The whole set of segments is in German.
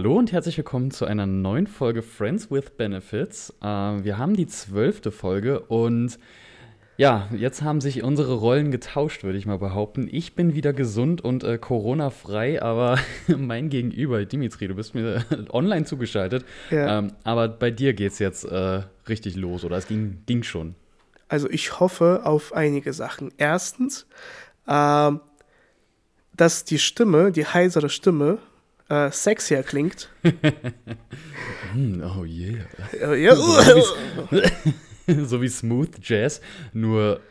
Hallo und herzlich willkommen zu einer neuen Folge Friends with Benefits. Äh, wir haben die zwölfte Folge und ja, jetzt haben sich unsere Rollen getauscht, würde ich mal behaupten. Ich bin wieder gesund und äh, Corona-frei, aber mein Gegenüber, Dimitri, du bist mir online zugeschaltet. Ja. Ähm, aber bei dir geht es jetzt äh, richtig los oder es ging, ging schon. Also ich hoffe auf einige Sachen. Erstens, äh, dass die Stimme, die heisere Stimme, äh, sexier klingt. mm, oh yeah. Uh, yeah. so, so wie Smooth Jazz, nur.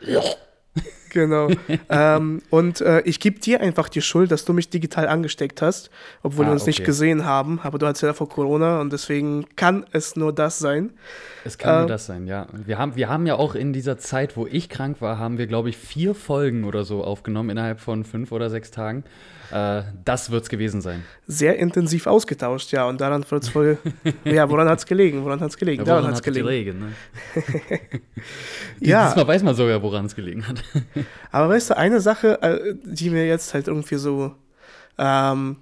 Genau. ähm, und äh, ich gebe dir einfach die Schuld, dass du mich digital angesteckt hast, obwohl ah, wir uns okay. nicht gesehen haben. Aber du hattest ja vor Corona und deswegen kann es nur das sein. Es kann äh, nur das sein, ja. Wir haben, wir haben ja auch in dieser Zeit, wo ich krank war, haben wir, glaube ich, vier Folgen oder so aufgenommen innerhalb von fünf oder sechs Tagen. Äh, das wird es gewesen sein. Sehr intensiv ausgetauscht, ja. Und daran wird es wohl. ja, woran hat es gelegen? Woran hat es gelegen? Ja, daran hat es gelegen. gelegen ne? ja. Diesmal weiß man sogar, woran es gelegen hat. Aber weißt du, eine Sache, äh, die mir jetzt halt irgendwie so. Ähm,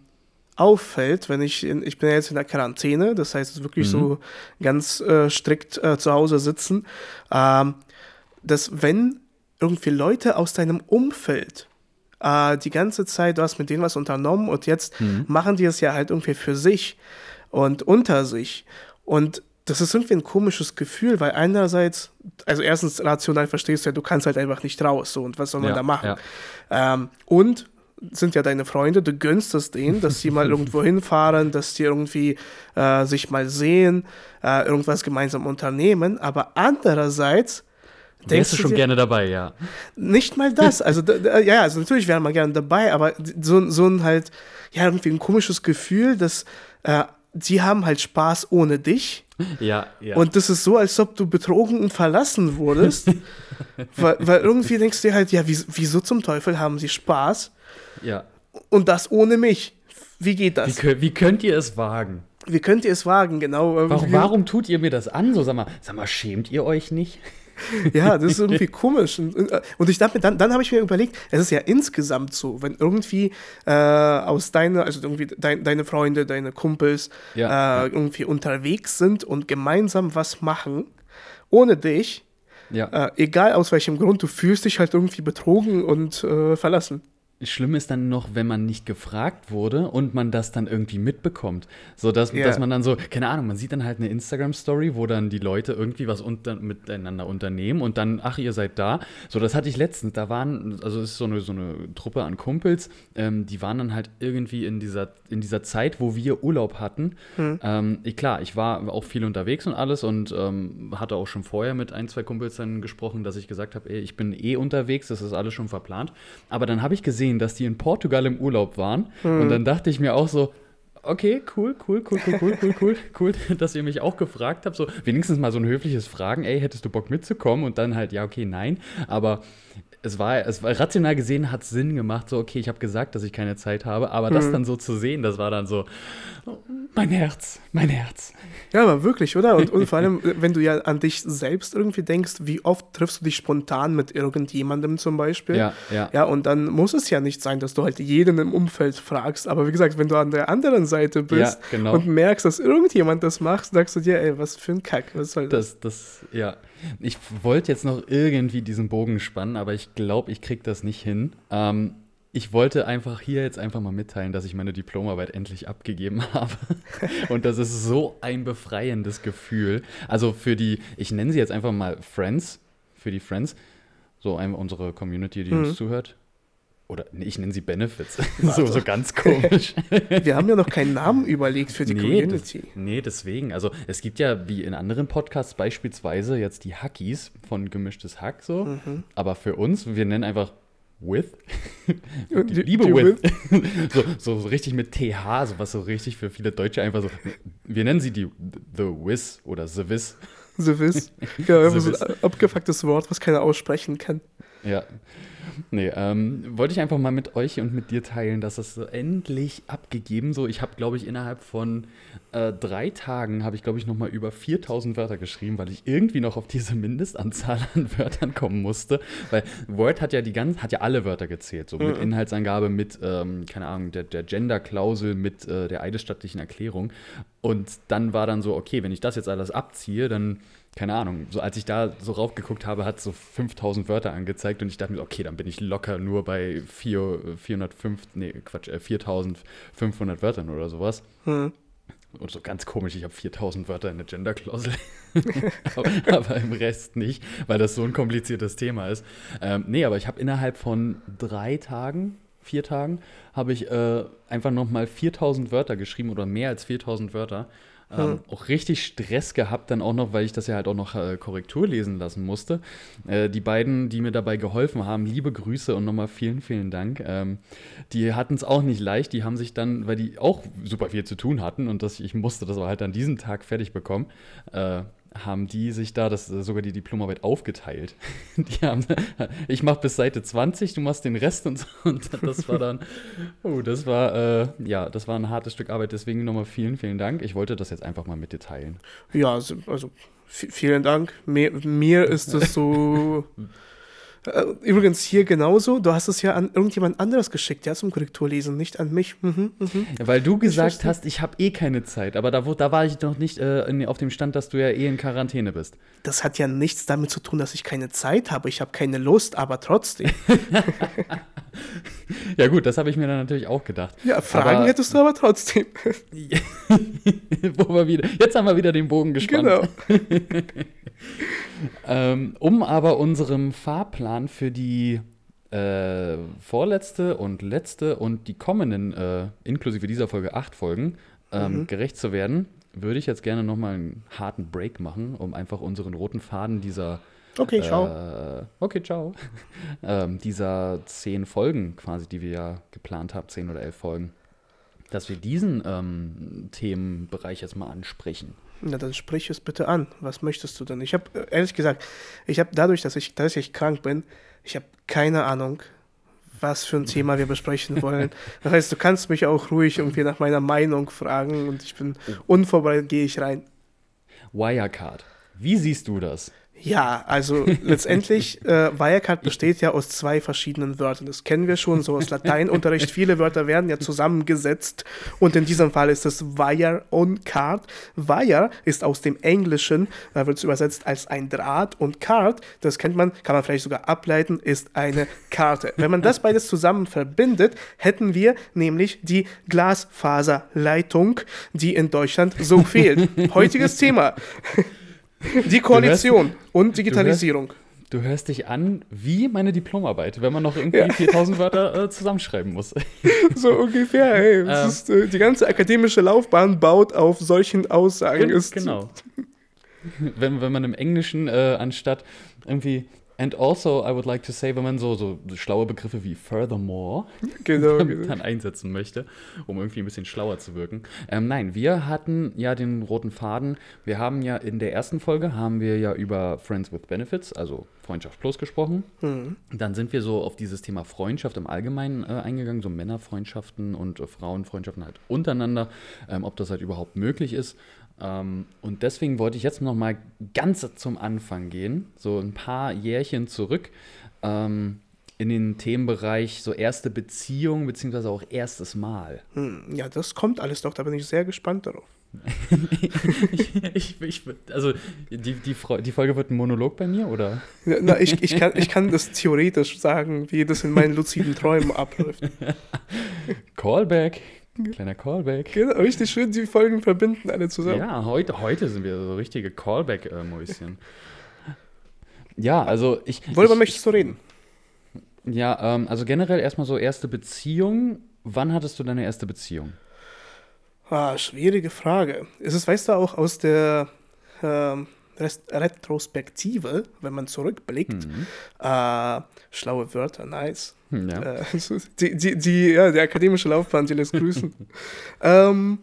auffällt, wenn ich, in, ich bin ja jetzt in der Quarantäne, das heißt, es ist wirklich mhm. so ganz äh, strikt äh, zu Hause sitzen, ähm, dass wenn irgendwie Leute aus deinem Umfeld äh, die ganze Zeit, du hast mit denen was unternommen und jetzt mhm. machen die es ja halt irgendwie für sich und unter sich. Und das ist irgendwie ein komisches Gefühl, weil einerseits, also erstens rational verstehst du ja, du kannst halt einfach nicht raus, so und was soll man ja, da machen? Ja. Ähm, und sind ja deine Freunde, du gönnst es denen, dass sie mal irgendwo hinfahren, dass die irgendwie äh, sich mal sehen, äh, irgendwas gemeinsam unternehmen, aber andererseits Wärst du schon dir, gerne dabei, ja. Nicht mal das. Also, ja, also natürlich wäre man gerne dabei, aber so, so ein halt, ja, irgendwie ein komisches Gefühl, dass äh, die haben halt Spaß ohne dich. Ja, ja. Und das ist so, als ob du betrogen und verlassen wurdest. weil, weil irgendwie denkst du dir halt, ja, wieso zum Teufel haben sie Spaß? Ja. Und das ohne mich. Wie geht das? Wie, wie könnt ihr es wagen? Wie könnt ihr es wagen, genau? Warum, warum tut ihr mir das an? So, sag mal, sag mal, schämt ihr euch nicht? ja, das ist irgendwie komisch. Und, und ich dachte, dann, dann habe ich mir überlegt, es ist ja insgesamt so, wenn irgendwie äh, aus deiner, also irgendwie dein, deine Freunde, deine Kumpels ja, äh, irgendwie unterwegs sind und gemeinsam was machen, ohne dich, ja. äh, egal aus welchem Grund, du fühlst dich halt irgendwie betrogen und äh, verlassen. Schlimm ist dann noch, wenn man nicht gefragt wurde und man das dann irgendwie mitbekommt. So dass, yeah. dass man dann so, keine Ahnung, man sieht dann halt eine Instagram-Story, wo dann die Leute irgendwie was unter, miteinander unternehmen und dann, ach, ihr seid da. So, das hatte ich letztens. Da waren, also es ist so eine, so eine Truppe an Kumpels, ähm, die waren dann halt irgendwie in dieser, in dieser Zeit, wo wir Urlaub hatten. Hm. Ähm, ich, klar, ich war auch viel unterwegs und alles und ähm, hatte auch schon vorher mit ein, zwei Kumpels dann gesprochen, dass ich gesagt habe, ey, ich bin eh unterwegs, das ist alles schon verplant. Aber dann habe ich gesehen, gesehen, dass die in Portugal im Urlaub waren. Mhm. Und dann dachte ich mir auch so, okay, cool, cool, cool, cool, cool, cool, cool, cool, dass ihr mich auch gefragt habt. So wenigstens mal so ein höfliches Fragen, ey, hättest du Bock mitzukommen? Und dann halt, ja, okay, nein. Aber es war, es war rational gesehen hat es Sinn gemacht, so, okay, ich habe gesagt, dass ich keine Zeit habe, aber mhm. das dann so zu sehen, das war dann so, mein Herz, mein Herz. Ja, aber wirklich, oder? Und, und vor allem, wenn du ja an dich selbst irgendwie denkst, wie oft triffst du dich spontan mit irgendjemandem zum Beispiel? Ja, ja. Ja, und dann muss es ja nicht sein, dass du halt jeden im Umfeld fragst, aber wie gesagt, wenn du an der anderen Seite bist ja, genau. und merkst, dass irgendjemand das macht, sagst du dir, ey, was für ein Kack, was soll das? Das, das ja. Ich wollte jetzt noch irgendwie diesen Bogen spannen, aber ich glaube, ich kriege das nicht hin. Ähm, ich wollte einfach hier jetzt einfach mal mitteilen, dass ich meine Diplomarbeit endlich abgegeben habe. Und das ist so ein befreiendes Gefühl. Also für die, ich nenne sie jetzt einfach mal Friends, für die Friends, so einfach unsere Community, die mhm. uns zuhört. Oder nee, ich nenne sie Benefits. so, so ganz komisch. Wir haben ja noch keinen Namen überlegt für die nee, Community. Das, nee, deswegen. Also es gibt ja wie in anderen Podcasts beispielsweise jetzt die Hackies von Gemischtes Hack so. Mhm. Aber für uns, wir nennen einfach With. die, die Liebe die with. with. so, so, so, richtig mit TH, so was so richtig für viele Deutsche einfach so. Wir nennen sie die The Wiz oder The Wiz. The Wiz. Ja, einfach so ein abgefucktes Wort, was keiner aussprechen kann. Ja. Nee, ähm, wollte ich einfach mal mit euch und mit dir teilen, dass das so endlich abgegeben so. Ich habe, glaube ich, innerhalb von äh, drei Tagen habe ich, glaube ich, noch mal über 4000 Wörter geschrieben, weil ich irgendwie noch auf diese Mindestanzahl an Wörtern kommen musste. Weil Word hat ja die ganz, hat ja alle Wörter gezählt, so mit mhm. Inhaltsangabe, mit, ähm, keine Ahnung, der, der Gender-Klausel, mit äh, der eidesstattlichen Erklärung. Und dann war dann so, okay, wenn ich das jetzt alles abziehe, dann keine Ahnung, so als ich da so raufgeguckt habe, hat so 5000 Wörter angezeigt und ich dachte mir, okay, dann bin ich locker nur bei 4, 405, nee, Quatsch, äh, 4500 Wörtern oder sowas. Hm. Und so ganz komisch, ich habe 4000 Wörter in der Gender-Klausel, aber, aber, im Rest nicht, weil das so ein kompliziertes Thema ist. Ähm, nee, aber ich habe innerhalb von drei Tagen, vier Tagen, habe ich äh, einfach nochmal 4000 Wörter geschrieben oder mehr als 4000 Wörter. Ähm, hm. Auch richtig Stress gehabt, dann auch noch, weil ich das ja halt auch noch äh, Korrektur lesen lassen musste. Äh, die beiden, die mir dabei geholfen haben, liebe Grüße und nochmal vielen, vielen Dank. Ähm, die hatten es auch nicht leicht. Die haben sich dann, weil die auch super viel zu tun hatten und das, ich musste das aber halt an diesem Tag fertig bekommen, äh, haben die sich da das sogar die Diplomarbeit aufgeteilt. Die haben, ich mache bis Seite 20, du machst den Rest und so. Und das war dann, oh, das war, äh, ja, das war ein hartes Stück Arbeit. Deswegen nochmal vielen, vielen Dank. Ich wollte das jetzt einfach mal mit dir teilen. Ja, also, also vielen Dank. Mir, mir ist es so Äh, übrigens hier genauso, du hast es ja an irgendjemand anderes geschickt, ja, zum Korrekturlesen, nicht an mich. Mhm, mhm. Ja, weil du gesagt hast, ich habe eh keine Zeit, aber da, da war ich noch nicht äh, in, auf dem Stand, dass du ja eh in Quarantäne bist. Das hat ja nichts damit zu tun, dass ich keine Zeit habe. Ich habe keine Lust, aber trotzdem. ja gut, das habe ich mir dann natürlich auch gedacht. Ja, Fragen aber, hättest du aber trotzdem. Wo wir wieder, jetzt haben wir wieder den Bogen gespannt. Genau. ähm, um aber unserem Fahrplan für die äh, vorletzte und letzte und die kommenden, äh, inklusive dieser Folge, acht Folgen, ähm, mhm. gerecht zu werden, würde ich jetzt gerne nochmal einen harten Break machen, um einfach unseren roten Faden dieser Okay, ciao. Äh, okay, ciao. ähm, dieser zehn Folgen quasi, die wir ja geplant haben, zehn oder elf Folgen, dass wir diesen ähm, Themenbereich jetzt mal ansprechen. Na, dann sprich es bitte an. Was möchtest du denn? Ich habe, äh, ehrlich gesagt, ich habe dadurch, dass ich, dass ich krank bin, ich habe keine Ahnung, was für ein Thema wir besprechen wollen. Das heißt, du kannst mich auch ruhig irgendwie nach meiner Meinung fragen und ich bin oh. unvorbereitet, gehe ich rein. Wirecard. Wie siehst du das? Ja, also letztendlich, äh, Wirecard besteht ja aus zwei verschiedenen Wörtern. Das kennen wir schon so aus Lateinunterricht. Viele Wörter werden ja zusammengesetzt und in diesem Fall ist es Wire on Card. Wire ist aus dem Englischen, da wird es übersetzt als ein Draht und Card, das kennt man, kann man vielleicht sogar ableiten, ist eine Karte. Wenn man das beides zusammen verbindet, hätten wir nämlich die Glasfaserleitung, die in Deutschland so fehlt. Heutiges Thema. Die Koalition hörst, und Digitalisierung. Du hörst, du hörst, dich an wie meine Diplomarbeit, wenn man noch irgendwie ja. 4000 Wörter äh, zusammenschreiben muss. So ungefähr, ey. Ähm, ist, äh, die ganze akademische Laufbahn baut auf solchen Aussagen. Gen genau. wenn, wenn man im Englischen äh, anstatt irgendwie And also, I would like to say, wenn man so, so schlaue Begriffe wie furthermore genau, genau. dann einsetzen möchte, um irgendwie ein bisschen schlauer zu wirken. Ähm, nein, wir hatten ja den roten Faden. Wir haben ja in der ersten Folge haben wir ja über Friends with Benefits, also Freundschaft Plus gesprochen. Mhm. Dann sind wir so auf dieses Thema Freundschaft im Allgemeinen äh, eingegangen, so Männerfreundschaften und äh, Frauenfreundschaften halt untereinander, ähm, ob das halt überhaupt möglich ist. Ähm, und deswegen wollte ich jetzt noch mal ganz zum Anfang gehen, so ein paar Jährchen zurück ähm, in den Themenbereich so erste Beziehung beziehungsweise auch erstes Mal. Hm, ja, das kommt alles doch, da bin ich sehr gespannt darauf. ich, ich, also die, die, die Folge wird ein Monolog bei mir, oder? Na, ich, ich, kann, ich kann das theoretisch sagen, wie das in meinen luziden Träumen abläuft. Callback. Kleiner Callback. Genau, richtig schön, die Folgen verbinden alle zusammen. Ja, heute, heute sind wir so richtige Callback-Mäuschen. ja, also ich. Worüber ich, möchtest du reden? Ja, ähm, also generell erstmal so erste Beziehung. Wann hattest du deine erste Beziehung? Ah, schwierige Frage. Es ist, weißt du, auch aus der ähm, Retrospektive, wenn man zurückblickt, mhm. äh, schlaue Wörter, nice. Ja. Äh, die, die, die, ja, die akademische Laufbahn, die lässt grüßen. ähm,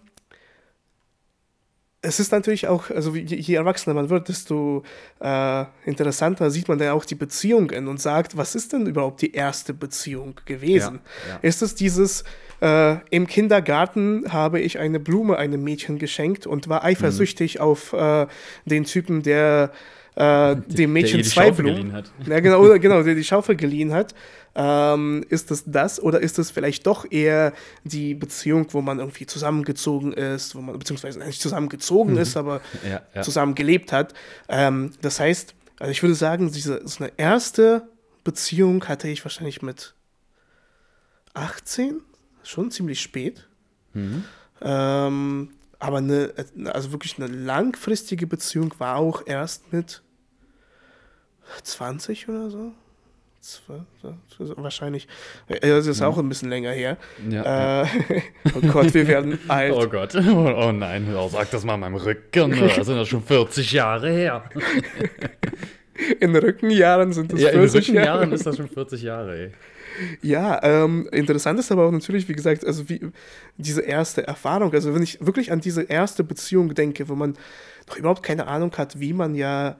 es ist natürlich auch, also je erwachsener man wird, desto äh, interessanter sieht man dann auch die Beziehungen und sagt, was ist denn überhaupt die erste Beziehung gewesen? Ja, ja. Ist es dieses, äh, im Kindergarten habe ich eine Blume einem Mädchen geschenkt und war eifersüchtig mhm. auf äh, den Typen, der äh, dem Mädchen zwei Blumen. Hat. Ja, genau, oder, genau, der die Schaufel geliehen hat. Ähm, ist es das oder ist es vielleicht doch eher die Beziehung, wo man irgendwie zusammengezogen ist, wo man beziehungsweise nicht zusammengezogen mhm. ist, aber ja, ja. zusammen gelebt hat? Ähm, das heißt, also ich würde sagen, diese so eine erste Beziehung hatte ich wahrscheinlich mit 18, schon ziemlich spät. Mhm. Ähm, aber eine, also wirklich eine langfristige Beziehung war auch erst mit 20 oder so. Wahrscheinlich. Das ist auch ein bisschen länger her. Ja, äh, oh Gott, wir werden alt. Oh Gott. Oh, oh nein, oh, sag das mal meinem Rücken. Das sind ja schon 40 Jahre her. In Rückenjahren sind das ja, 40 Jahre. In Rückenjahren ist das schon 40 Jahre, ey. Ja, ähm, interessant ist aber auch natürlich, wie gesagt, also wie diese erste Erfahrung, also wenn ich wirklich an diese erste Beziehung denke, wo man noch überhaupt keine Ahnung hat, wie man ja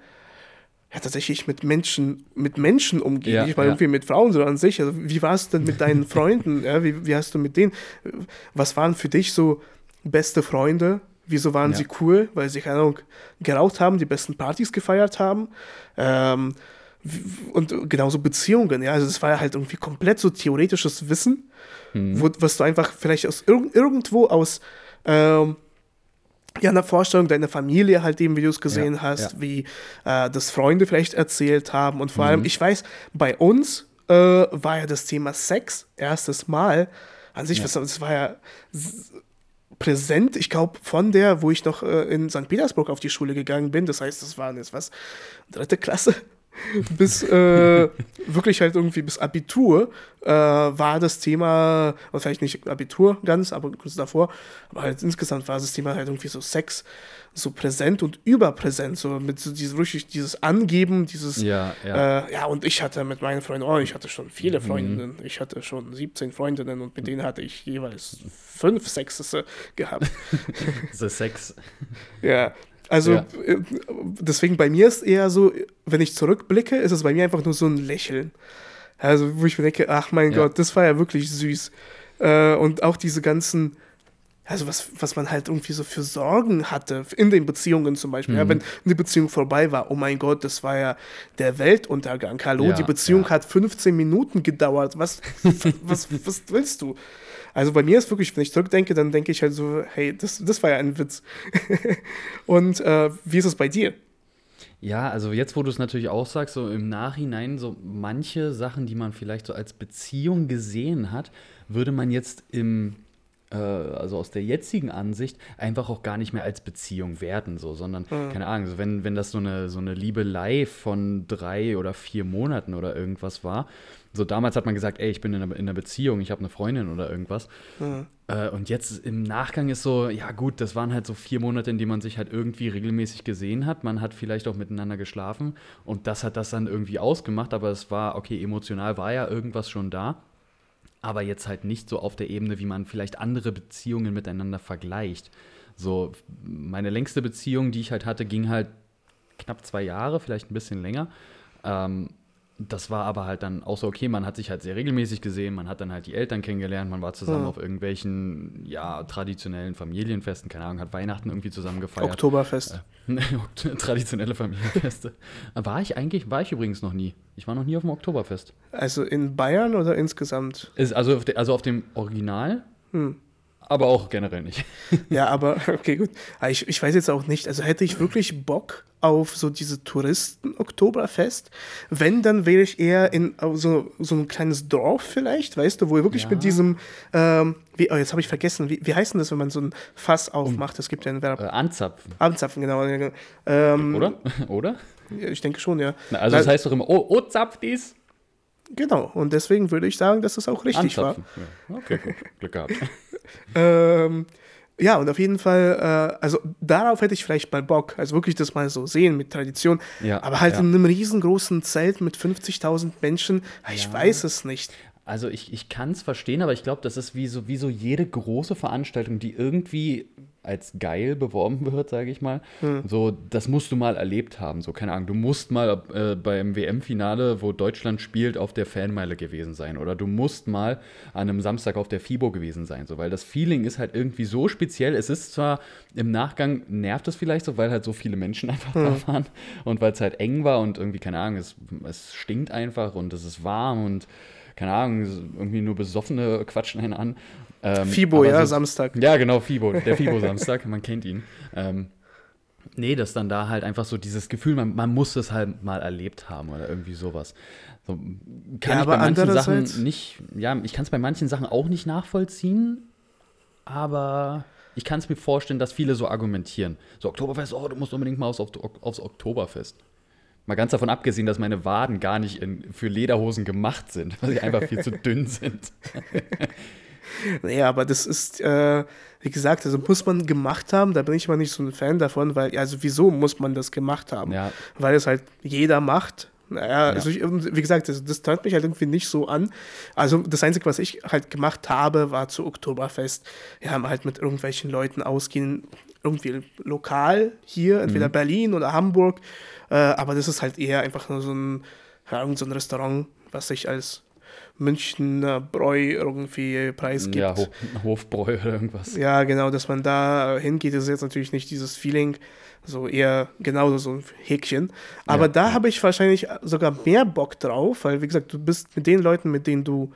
ja, tatsächlich mit Menschen, mit Menschen umgeht. Ja, nicht mal ja. irgendwie mit Frauen, sondern an sich. Also, wie war es denn mit deinen Freunden? Ja, wie, wie hast du mit denen? Was waren für dich so beste Freunde? Wieso waren ja. sie cool? Weil sie, keine Ahnung, geraucht haben, die besten Partys gefeiert haben. Ähm, und genauso Beziehungen, ja. Also, es war ja halt irgendwie komplett so theoretisches Wissen, mhm. wo, was du einfach vielleicht aus irg irgendwo aus. Ähm, ja, eine Vorstellung deiner Familie halt eben Videos gesehen ja, hast, ja. wie äh, das Freunde vielleicht erzählt haben. Und vor mhm. allem, ich weiß, bei uns äh, war ja das Thema Sex erstes Mal an sich, ja. was, das war ja präsent, ich glaube, von der, wo ich noch äh, in St. Petersburg auf die Schule gegangen bin. Das heißt, das waren jetzt was, dritte Klasse bis äh, wirklich halt irgendwie bis Abitur äh, war das Thema, oder vielleicht nicht Abitur ganz, aber kurz davor, aber halt insgesamt war das Thema halt irgendwie so Sex so präsent und überpräsent, so mit so dieses, wirklich dieses Angeben, dieses, ja, ja. Äh, ja, und ich hatte mit meinen Freunden, oh, ich hatte schon viele mhm. Freundinnen, mhm. ich hatte schon 17 Freundinnen und mit denen hatte ich jeweils fünf Sexes gehabt. The Sex. Ja, also ja. Äh, deswegen bei mir ist eher so, wenn ich zurückblicke, ist es bei mir einfach nur so ein Lächeln. Also wo ich mir denke, ach mein ja. Gott, das war ja wirklich süß. Äh, und auch diese ganzen, also was, was man halt irgendwie so für Sorgen hatte in den Beziehungen zum Beispiel. Mhm. Ja, wenn eine Beziehung vorbei war, oh mein Gott, das war ja der Weltuntergang. Hallo, ja, die Beziehung hat 15 Minuten gedauert. Was, was, was willst du? Also bei mir ist wirklich, wenn ich zurückdenke, dann denke ich halt so, hey, das, das war ja ein Witz. Und äh, wie ist es bei dir? Ja, also jetzt, wo du es natürlich auch sagst, so im Nachhinein, so manche Sachen, die man vielleicht so als Beziehung gesehen hat, würde man jetzt im, äh, also aus der jetzigen Ansicht, einfach auch gar nicht mehr als Beziehung werten, so, sondern, mhm. keine Ahnung, so wenn, wenn das so eine, so eine Liebelei von drei oder vier Monaten oder irgendwas war, so damals hat man gesagt, ey, ich bin in einer, in einer Beziehung, ich habe eine Freundin oder irgendwas. Mhm. Äh, und jetzt im Nachgang ist so, ja gut, das waren halt so vier Monate, in denen man sich halt irgendwie regelmäßig gesehen hat. Man hat vielleicht auch miteinander geschlafen und das hat das dann irgendwie ausgemacht, aber es war, okay, emotional war ja irgendwas schon da. Aber jetzt halt nicht so auf der Ebene, wie man vielleicht andere Beziehungen miteinander vergleicht. So, meine längste Beziehung, die ich halt hatte, ging halt knapp zwei Jahre, vielleicht ein bisschen länger. Ähm, das war aber halt dann auch so, okay, man hat sich halt sehr regelmäßig gesehen, man hat dann halt die Eltern kennengelernt, man war zusammen mhm. auf irgendwelchen, ja, traditionellen Familienfesten, keine Ahnung, hat Weihnachten irgendwie zusammen gefeiert. Oktoberfest. Äh, traditionelle Familienfeste. war ich eigentlich, war ich übrigens noch nie. Ich war noch nie auf dem Oktoberfest. Also in Bayern oder insgesamt? Ist also, auf de, also auf dem Original? Hm. Aber auch generell nicht. ja, aber okay, gut. Ich, ich weiß jetzt auch nicht, also hätte ich wirklich Bock auf so diese Touristen-Oktoberfest? Wenn, dann wäre ich eher in so, so ein kleines Dorf vielleicht, weißt du, wo ihr wirklich ja. mit diesem, ähm, wie, oh, jetzt habe ich vergessen, wie, wie heißt denn das, wenn man so ein Fass aufmacht? Es gibt ja einen Verb. Äh, anzapfen. Anzapfen, genau. Ähm, Oder? Oder? Ich denke schon, ja. Na, also, das heißt doch immer, oh, oh zapf dies. Genau, und deswegen würde ich sagen, dass es auch richtig Anzapfen. war. Ja. Okay, gut. Glück gehabt. ähm, ja, und auf jeden Fall, äh, also darauf hätte ich vielleicht mal Bock. Also wirklich das mal so sehen mit Tradition. Ja, Aber halt ja. in einem riesengroßen Zelt mit 50.000 Menschen, ich ja. weiß es nicht. Also ich, ich kann es verstehen, aber ich glaube, das ist wie so, wie so jede große Veranstaltung, die irgendwie als geil beworben wird, sage ich mal. Hm. So, das musst du mal erlebt haben. So, keine Ahnung, du musst mal äh, beim WM-Finale, wo Deutschland spielt, auf der Fanmeile gewesen sein. Oder du musst mal an einem Samstag auf der FIBO gewesen sein. So, weil das Feeling ist halt irgendwie so speziell. Es ist zwar im Nachgang nervt es vielleicht so, weil halt so viele Menschen einfach hm. da waren und weil es halt eng war und irgendwie, keine Ahnung, es, es stinkt einfach und es ist warm und keine Ahnung, irgendwie nur Besoffene quatschen einen an. Ähm, Fibo, ja, so, Samstag. Ja, genau, Fibo, der Fibo-Samstag, man kennt ihn. Ähm, nee, dass dann da halt einfach so dieses Gefühl, man, man muss es halt mal erlebt haben oder irgendwie sowas. So, kann ja, ich bei manchen Sachen nicht, ja, ich kann es bei manchen Sachen auch nicht nachvollziehen, aber ich kann es mir vorstellen, dass viele so argumentieren. So, Oktoberfest, oh, du musst unbedingt mal aufs, aufs Oktoberfest. Mal ganz davon abgesehen, dass meine Waden gar nicht in, für Lederhosen gemacht sind, weil sie einfach viel zu dünn sind. Naja, aber das ist, äh, wie gesagt, also muss man gemacht haben, da bin ich mal nicht so ein Fan davon, weil, also wieso muss man das gemacht haben? Ja. Weil es halt jeder macht. Naja, ja. also ich, wie gesagt, das, das tönt mich halt irgendwie nicht so an. Also das Einzige, was ich halt gemacht habe, war zu Oktoberfest. Wir haben halt mit irgendwelchen Leuten ausgehen, irgendwie lokal hier, entweder mhm. Berlin oder Hamburg. Äh, aber das ist halt eher einfach nur so ein, ja, so ein Restaurant, was sich als Münchner Bräu irgendwie preisgibt. Ja, Ho Hofbräu oder irgendwas. Ja, genau, dass man da hingeht, ist jetzt natürlich nicht dieses Feeling, so eher genauso so ein Häkchen. Aber ja. da habe ich wahrscheinlich sogar mehr Bock drauf, weil, wie gesagt, du bist mit den Leuten, mit denen du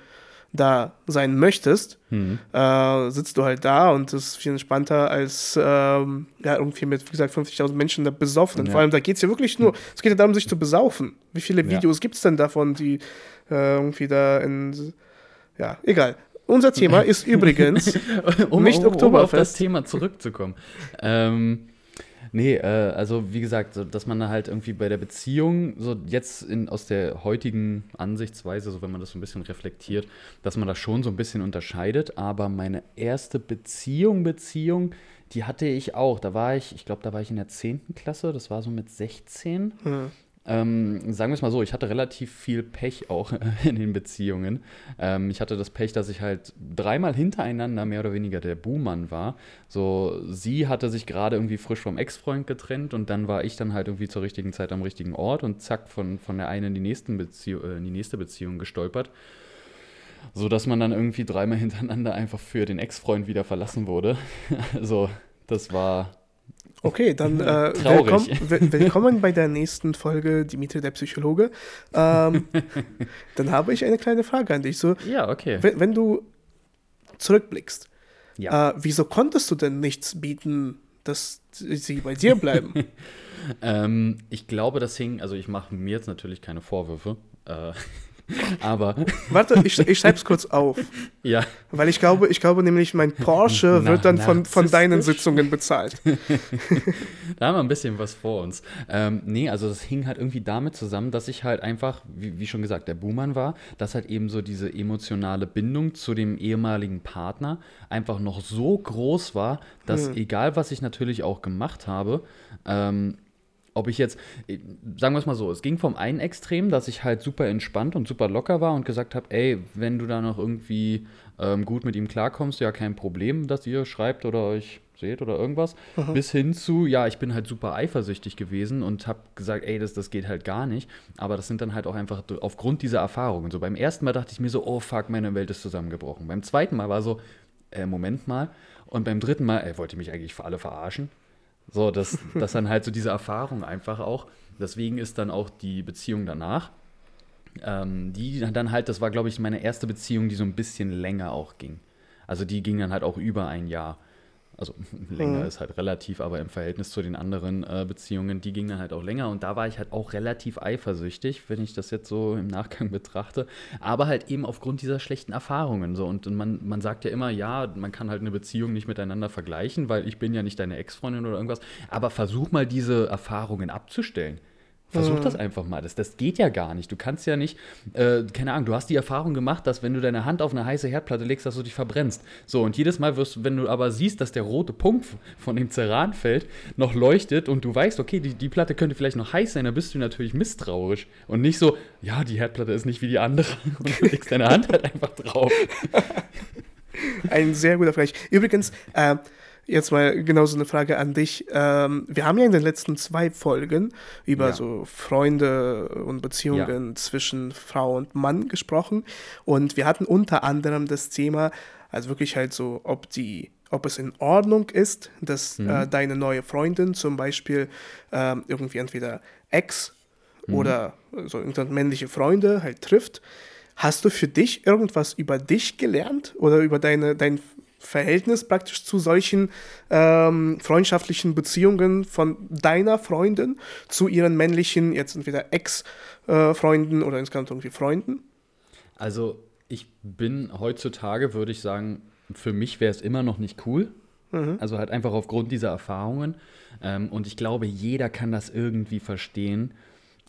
da sein möchtest, mhm. äh, sitzt du halt da und das ist viel entspannter als ähm, ja, irgendwie mit, wie gesagt, 50.000 Menschen da besoffen. Ja. Vor allem, da geht es ja wirklich nur, es geht ja darum, sich zu besaufen. Wie viele Videos ja. gibt es denn davon, die äh, irgendwie da in, ja, egal. Unser Thema ist übrigens um, nicht um, Oktoberfest. Um auf das Thema zurückzukommen. ähm, Nee, äh, also wie gesagt, so, dass man halt irgendwie bei der Beziehung, so jetzt in, aus der heutigen Ansichtsweise, so wenn man das so ein bisschen reflektiert, dass man das schon so ein bisschen unterscheidet. Aber meine erste Beziehung, Beziehung, die hatte ich auch. Da war ich, ich glaube, da war ich in der 10. Klasse, das war so mit 16. Mhm. Ähm, sagen wir es mal so, ich hatte relativ viel Pech auch in den Beziehungen. Ähm, ich hatte das Pech, dass ich halt dreimal hintereinander mehr oder weniger der Buhmann war. So, sie hatte sich gerade irgendwie frisch vom Ex-Freund getrennt und dann war ich dann halt irgendwie zur richtigen Zeit am richtigen Ort und zack, von, von der einen in die, nächsten äh, in die nächste Beziehung gestolpert. So dass man dann irgendwie dreimal hintereinander einfach für den Ex-Freund wieder verlassen wurde. also, das war Okay, dann äh, willkommen, willkommen, bei der nächsten Folge Dimitri der Psychologe. Ähm, dann habe ich eine kleine Frage an dich. So, ja, okay. Wenn, wenn du zurückblickst, ja. äh, wieso konntest du denn nichts bieten, dass sie bei dir bleiben? ähm, ich glaube, das hing, also ich mache mir jetzt natürlich keine Vorwürfe. Äh, aber. Warte, ich, ich schreib's kurz auf. Ja. Weil ich glaube, ich glaube nämlich, mein Porsche na, wird dann von, von deinen Sitzungen bezahlt. da haben wir ein bisschen was vor uns. Ähm, nee, also das hing halt irgendwie damit zusammen, dass ich halt einfach, wie, wie schon gesagt, der Buhmann war, dass halt eben so diese emotionale Bindung zu dem ehemaligen Partner einfach noch so groß war, dass hm. egal, was ich natürlich auch gemacht habe, ähm, ob ich jetzt, äh, sagen wir es mal so, es ging vom einen Extrem, dass ich halt super entspannt und super locker war und gesagt habe, ey, wenn du da noch irgendwie ähm, gut mit ihm klarkommst, ja, kein Problem, dass ihr schreibt oder euch seht oder irgendwas, Aha. bis hin zu, ja, ich bin halt super eifersüchtig gewesen und habe gesagt, ey, das, das geht halt gar nicht. Aber das sind dann halt auch einfach aufgrund dieser Erfahrungen. So beim ersten Mal dachte ich mir so, oh fuck, meine Welt ist zusammengebrochen. Beim zweiten Mal war so, äh, Moment mal. Und beim dritten Mal, ey, wollte ich mich eigentlich für alle verarschen? So, dass, dass dann halt so diese Erfahrung einfach auch, deswegen ist dann auch die Beziehung danach, ähm, die dann halt, das war glaube ich meine erste Beziehung, die so ein bisschen länger auch ging. Also die ging dann halt auch über ein Jahr. Also länger mhm. ist halt relativ, aber im Verhältnis zu den anderen äh, Beziehungen, die gingen dann halt auch länger. Und da war ich halt auch relativ eifersüchtig, wenn ich das jetzt so im Nachgang betrachte. Aber halt eben aufgrund dieser schlechten Erfahrungen. So. Und man, man sagt ja immer, ja, man kann halt eine Beziehung nicht miteinander vergleichen, weil ich bin ja nicht deine Ex-Freundin oder irgendwas. Aber versuch mal diese Erfahrungen abzustellen. Versuch das einfach mal. Das, das geht ja gar nicht. Du kannst ja nicht, äh, keine Ahnung, du hast die Erfahrung gemacht, dass wenn du deine Hand auf eine heiße Herdplatte legst, dass du dich verbrennst. So, und jedes Mal wirst du, wenn du aber siehst, dass der rote Punkt von dem Ceranfeld noch leuchtet und du weißt, okay, die, die Platte könnte vielleicht noch heiß sein, dann bist du natürlich misstrauisch. Und nicht so, ja, die Herdplatte ist nicht wie die andere und du legst deine Hand halt einfach drauf. Ein sehr guter Vergleich. Übrigens, äh, jetzt mal genau so eine Frage an dich. Ähm, wir haben ja in den letzten zwei Folgen über ja. so Freunde und Beziehungen ja. zwischen Frau und Mann gesprochen. Und wir hatten unter anderem das Thema, also wirklich halt so, ob die ob es in Ordnung ist, dass mhm. äh, deine neue Freundin zum Beispiel äh, irgendwie entweder Ex mhm. oder so männliche Freunde halt trifft. Hast du für dich irgendwas über dich gelernt oder über deine, dein Verhältnis praktisch zu solchen ähm, freundschaftlichen Beziehungen von deiner Freundin zu ihren männlichen, jetzt entweder Ex-Freunden äh, oder insgesamt irgendwie Freunden? Also ich bin heutzutage, würde ich sagen, für mich wäre es immer noch nicht cool. Mhm. Also halt einfach aufgrund dieser Erfahrungen. Ähm, und ich glaube, jeder kann das irgendwie verstehen,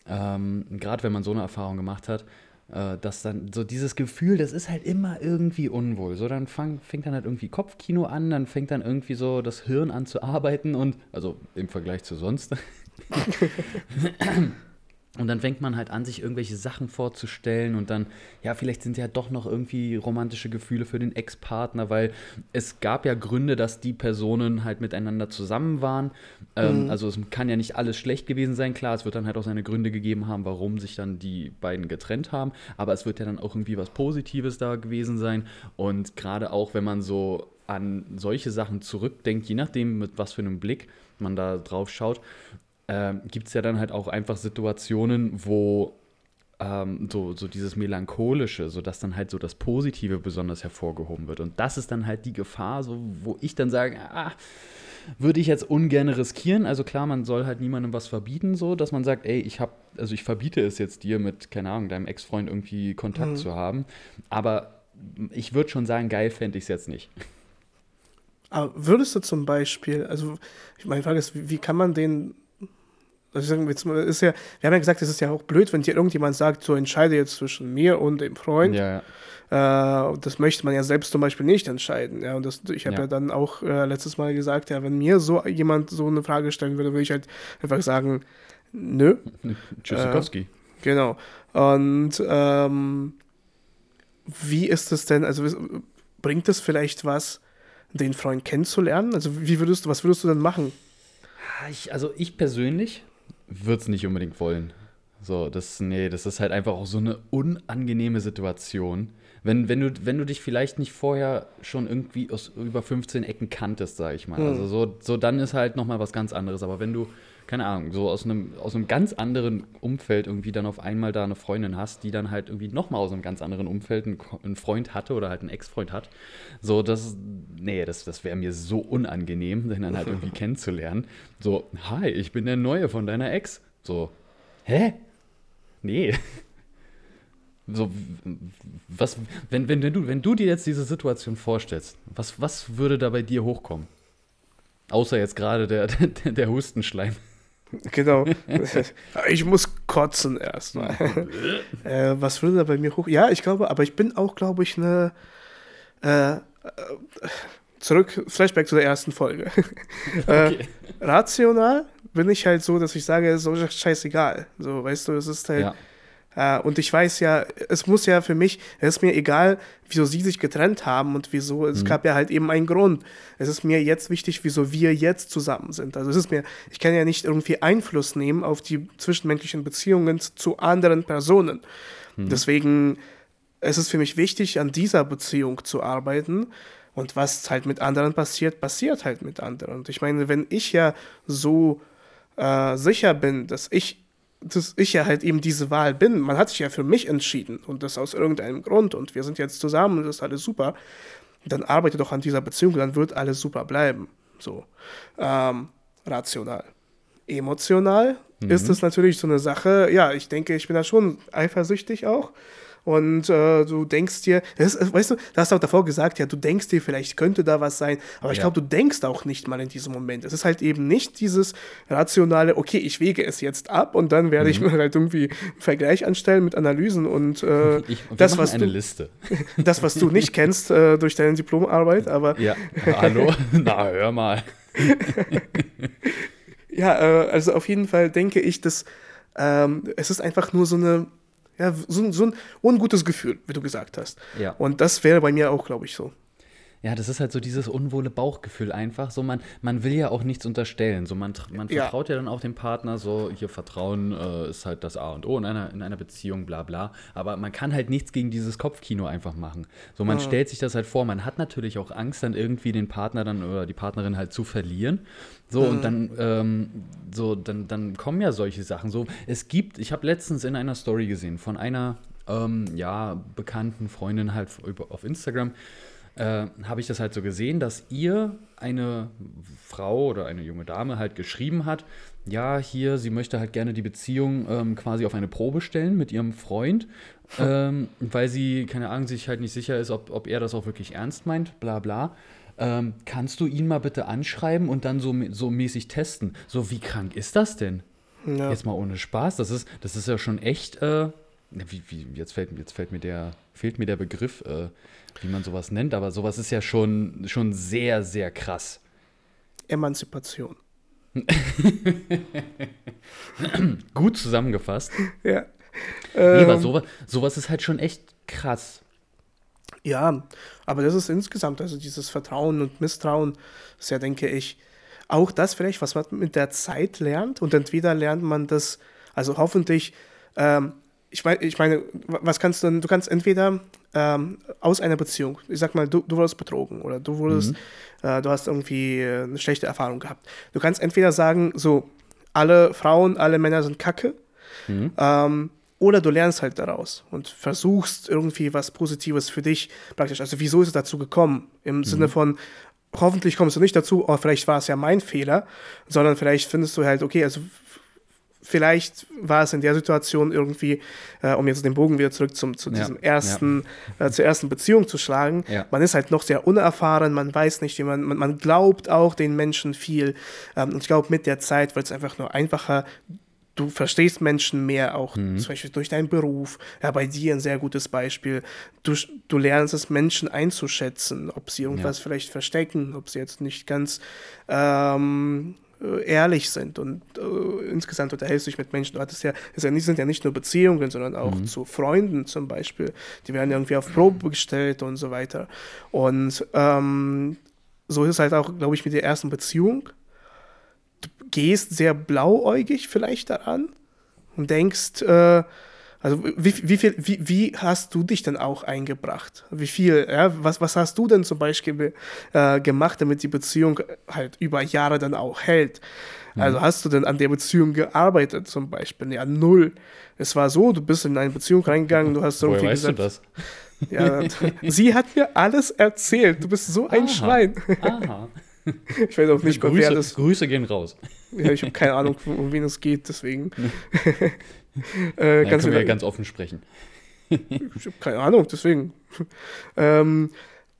ähm, gerade wenn man so eine Erfahrung gemacht hat äh, dass dann so dieses Gefühl, das ist halt immer irgendwie unwohl. So, dann fang, fängt dann halt irgendwie Kopfkino an, dann fängt dann irgendwie so das Hirn an zu arbeiten und, also im Vergleich zu sonst. Und dann fängt man halt an, sich irgendwelche Sachen vorzustellen und dann, ja, vielleicht sind ja doch noch irgendwie romantische Gefühle für den Ex-Partner, weil es gab ja Gründe, dass die Personen halt miteinander zusammen waren. Ähm, mhm. Also es kann ja nicht alles schlecht gewesen sein, klar, es wird dann halt auch seine Gründe gegeben haben, warum sich dann die beiden getrennt haben, aber es wird ja dann auch irgendwie was Positives da gewesen sein. Und gerade auch, wenn man so an solche Sachen zurückdenkt, je nachdem, mit was für einem Blick man da drauf schaut, äh, gibt es ja dann halt auch einfach Situationen, wo ähm, so, so dieses Melancholische, so dass dann halt so das Positive besonders hervorgehoben wird. Und das ist dann halt die Gefahr, so, wo ich dann sage, ah, würde ich jetzt ungern riskieren. Also klar, man soll halt niemandem was verbieten, so, dass man sagt, ey, ich habe, also ich verbiete es jetzt dir mit, keine Ahnung, deinem Ex-Freund irgendwie Kontakt mhm. zu haben. Aber ich würde schon sagen, geil fände ich es jetzt nicht. Aber würdest du zum Beispiel, also meine Frage ist, wie, wie kann man den also ist ja, wir haben ja gesagt, es ist ja auch blöd, wenn dir irgendjemand sagt, so entscheide jetzt zwischen mir und dem Freund. Ja, ja. Äh, das möchte man ja selbst zum Beispiel nicht entscheiden. Ja, und das, ich habe ja. ja. dann auch äh, letztes Mal gesagt, ja, wenn mir so jemand so eine Frage stellen würde, würde ich halt einfach sagen, nö. Tschüssikowski. Äh, genau. Und ähm, wie ist es denn, also bringt es vielleicht was, den Freund kennenzulernen? Also wie würdest du, was würdest du denn machen? Ich, also ich persönlich würde es nicht unbedingt wollen. So, das, nee, das ist halt einfach auch so eine unangenehme Situation. Wenn, wenn, du, wenn du dich vielleicht nicht vorher schon irgendwie aus über 15 Ecken kanntest, sag ich mal. Mhm. Also so, so dann ist halt nochmal was ganz anderes. Aber wenn du, keine Ahnung, so aus einem, aus einem ganz anderen Umfeld irgendwie dann auf einmal da eine Freundin hast, die dann halt irgendwie nochmal aus einem ganz anderen Umfeld einen, einen Freund hatte oder halt einen Ex-Freund hat, so, das, nee, das, das wäre mir so unangenehm, den dann halt irgendwie kennenzulernen. So, hi, ich bin der Neue von deiner Ex. So, hä? Nee. So, was, wenn, wenn, wenn, du, wenn du dir jetzt diese Situation vorstellst, was, was würde da bei dir hochkommen? Außer jetzt gerade der, der, der Hustenschleim. Genau. ich muss kotzen erstmal. äh, was würde da bei mir hoch? Ja, ich glaube, aber ich bin auch, glaube ich, eine. Äh, äh, zurück, Flashback zu der ersten Folge. Äh, rational bin ich halt so, dass ich sage, so scheißegal. So, weißt du, es ist halt. Ja und ich weiß ja, es muss ja für mich, es ist mir egal, wieso sie sich getrennt haben und wieso, es mhm. gab ja halt eben einen Grund. Es ist mir jetzt wichtig, wieso wir jetzt zusammen sind. Also es ist mir, ich kann ja nicht irgendwie Einfluss nehmen auf die zwischenmenschlichen Beziehungen zu anderen Personen. Mhm. Deswegen es ist für mich wichtig, an dieser Beziehung zu arbeiten. Und was halt mit anderen passiert, passiert halt mit anderen. Und ich meine, wenn ich ja so äh, sicher bin, dass ich dass ich ja halt eben diese Wahl bin. Man hat sich ja für mich entschieden und das aus irgendeinem Grund und wir sind jetzt zusammen und das ist alles super. Dann arbeite doch an dieser Beziehung, dann wird alles super bleiben. So. Ähm, rational. Emotional mhm. ist es natürlich so eine Sache, ja, ich denke, ich bin da schon eifersüchtig auch und äh, du denkst dir, das, weißt du, du hast auch davor gesagt, ja, du denkst dir, vielleicht könnte da was sein, aber ich ja. glaube, du denkst auch nicht mal in diesem Moment. Es ist halt eben nicht dieses rationale, okay, ich wege es jetzt ab und dann werde mhm. ich mir halt irgendwie einen Vergleich anstellen mit Analysen und äh, ich, das, was eine du, Liste. das, was du nicht kennst äh, durch deine Diplomarbeit, aber. Ja, hallo? Na, hör mal. ja, äh, also auf jeden Fall denke ich, dass ähm, es ist einfach nur so eine ja, so, so ein ungutes Gefühl, wie du gesagt hast. Ja. Und das wäre bei mir auch, glaube ich, so. Ja, das ist halt so dieses unwohle Bauchgefühl einfach. So, man, man will ja auch nichts unterstellen. So, man, man ja. vertraut ja dann auch dem Partner, so, hier Vertrauen äh, ist halt das A und O in einer, in einer Beziehung, bla bla. Aber man kann halt nichts gegen dieses Kopfkino einfach machen. So, man ja. stellt sich das halt vor, man hat natürlich auch Angst, dann irgendwie den Partner dann oder die Partnerin halt zu verlieren. So, mhm. und dann, ähm, so, dann, dann kommen ja solche Sachen. So, es gibt, ich habe letztens in einer Story gesehen von einer, ähm, ja, bekannten Freundin halt auf Instagram, äh, habe ich das halt so gesehen, dass ihr eine Frau oder eine junge Dame halt geschrieben hat, ja, hier, sie möchte halt gerne die Beziehung ähm, quasi auf eine Probe stellen mit ihrem Freund, ähm, weil sie, keine Ahnung, sich halt nicht sicher ist, ob, ob er das auch wirklich ernst meint, bla bla. Ähm, kannst du ihn mal bitte anschreiben und dann so, so mäßig testen? So, wie krank ist das denn? Ja. Jetzt mal ohne Spaß, das ist, das ist ja schon echt, äh, wie, wie, jetzt, fällt, jetzt fällt mir der, fehlt mir der Begriff, äh, wie man sowas nennt, aber sowas ist ja schon, schon sehr, sehr krass. Emanzipation. Gut zusammengefasst. Ja. Nee, aber ähm. sowas, sowas ist halt schon echt krass. Ja, aber das ist insgesamt, also dieses Vertrauen und Misstrauen, ist ja, denke ich, auch das vielleicht, was man mit der Zeit lernt. Und entweder lernt man das, also hoffentlich ähm, ich meine, ich meine, was kannst du denn? Du kannst entweder ähm, aus einer Beziehung, ich sag mal, du, du wurdest betrogen oder du wurdest, mhm. äh, du hast irgendwie äh, eine schlechte Erfahrung gehabt. Du kannst entweder sagen, so, alle Frauen, alle Männer sind Kacke, mhm. ähm, oder du lernst halt daraus und versuchst irgendwie was Positives für dich praktisch. Also, wieso ist es dazu gekommen? Im mhm. Sinne von, hoffentlich kommst du nicht dazu, oh, vielleicht war es ja mein Fehler, sondern vielleicht findest du halt, okay, also vielleicht war es in der Situation irgendwie, äh, um jetzt den Bogen wieder zurück zum, zu diesem ja, ersten, ja. Äh, zur ersten Beziehung zu schlagen. Ja. Man ist halt noch sehr unerfahren, man weiß nicht, wie man, man, man glaubt auch den Menschen viel. Ähm, und ich glaube, mit der Zeit wird es einfach nur einfacher. Du verstehst Menschen mehr, auch mhm. zum Beispiel durch deinen Beruf. Ja, bei dir ein sehr gutes Beispiel. Du, du lernst es, Menschen einzuschätzen, ob sie irgendwas vielleicht verstecken, ob sie jetzt nicht ganz ähm, äh, ehrlich sind und äh, insgesamt unterhältst du dich mit Menschen. Du hattest ja, es sind ja nicht nur Beziehungen, sondern auch mhm. zu Freunden zum Beispiel. Die werden irgendwie auf Probe gestellt und so weiter. Und ähm, so ist es halt auch, glaube ich, mit der ersten Beziehung. Du gehst sehr blauäugig vielleicht daran und denkst, äh, also wie, wie, viel, wie, wie hast du dich denn auch eingebracht? Wie viel, ja, was, was hast du denn zum Beispiel äh, gemacht, damit die Beziehung halt über Jahre dann auch hält? Mhm. Also hast du denn an der Beziehung gearbeitet zum Beispiel? Ja, null. Es war so, du bist in eine Beziehung reingegangen, du hast irgendwie Woher weißt gesagt, du das? Ja, sie hat mir alles erzählt. Du bist so ein Aha. Schwein. Aha. Ich weiß auch nicht, Grüße, wer das. Grüße gehen raus. Ja, ich habe keine Ahnung, um wen es geht, deswegen. Äh, ja, ganz können wir ja ganz offen sprechen. ich habe keine Ahnung, deswegen. ähm,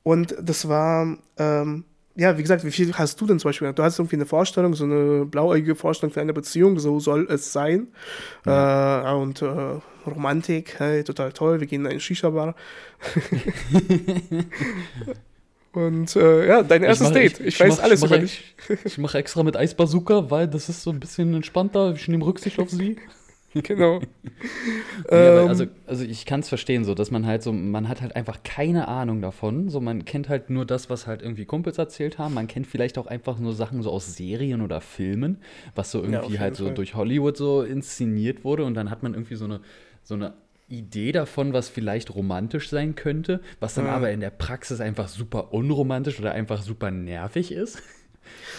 und das war, ähm, ja, wie gesagt, wie viel hast du denn zum Beispiel? Du hast irgendwie eine Vorstellung, so eine blauäugige Vorstellung für eine Beziehung, so soll es sein. Ja. Äh, und äh, Romantik, hey, total toll, wir gehen in eine Shisha-Bar. Und äh, ja, dein erstes ich mach, Date. Ich, ich weiß mach, alles über dich. Ich mache extra mit Eisbazooka, weil das ist so ein bisschen entspannter. Ich nehme Rücksicht auf sie. genau. ja, ähm, also, also ich kann es verstehen, so, dass man halt so, man hat halt einfach keine Ahnung davon. So, man kennt halt nur das, was halt irgendwie Kumpels erzählt haben. Man kennt vielleicht auch einfach nur Sachen so aus Serien oder Filmen, was so irgendwie ja, halt so Fall. durch Hollywood so inszeniert wurde. Und dann hat man irgendwie so eine, so eine Idee davon, was vielleicht romantisch sein könnte, was dann ja. aber in der Praxis einfach super unromantisch oder einfach super nervig ist.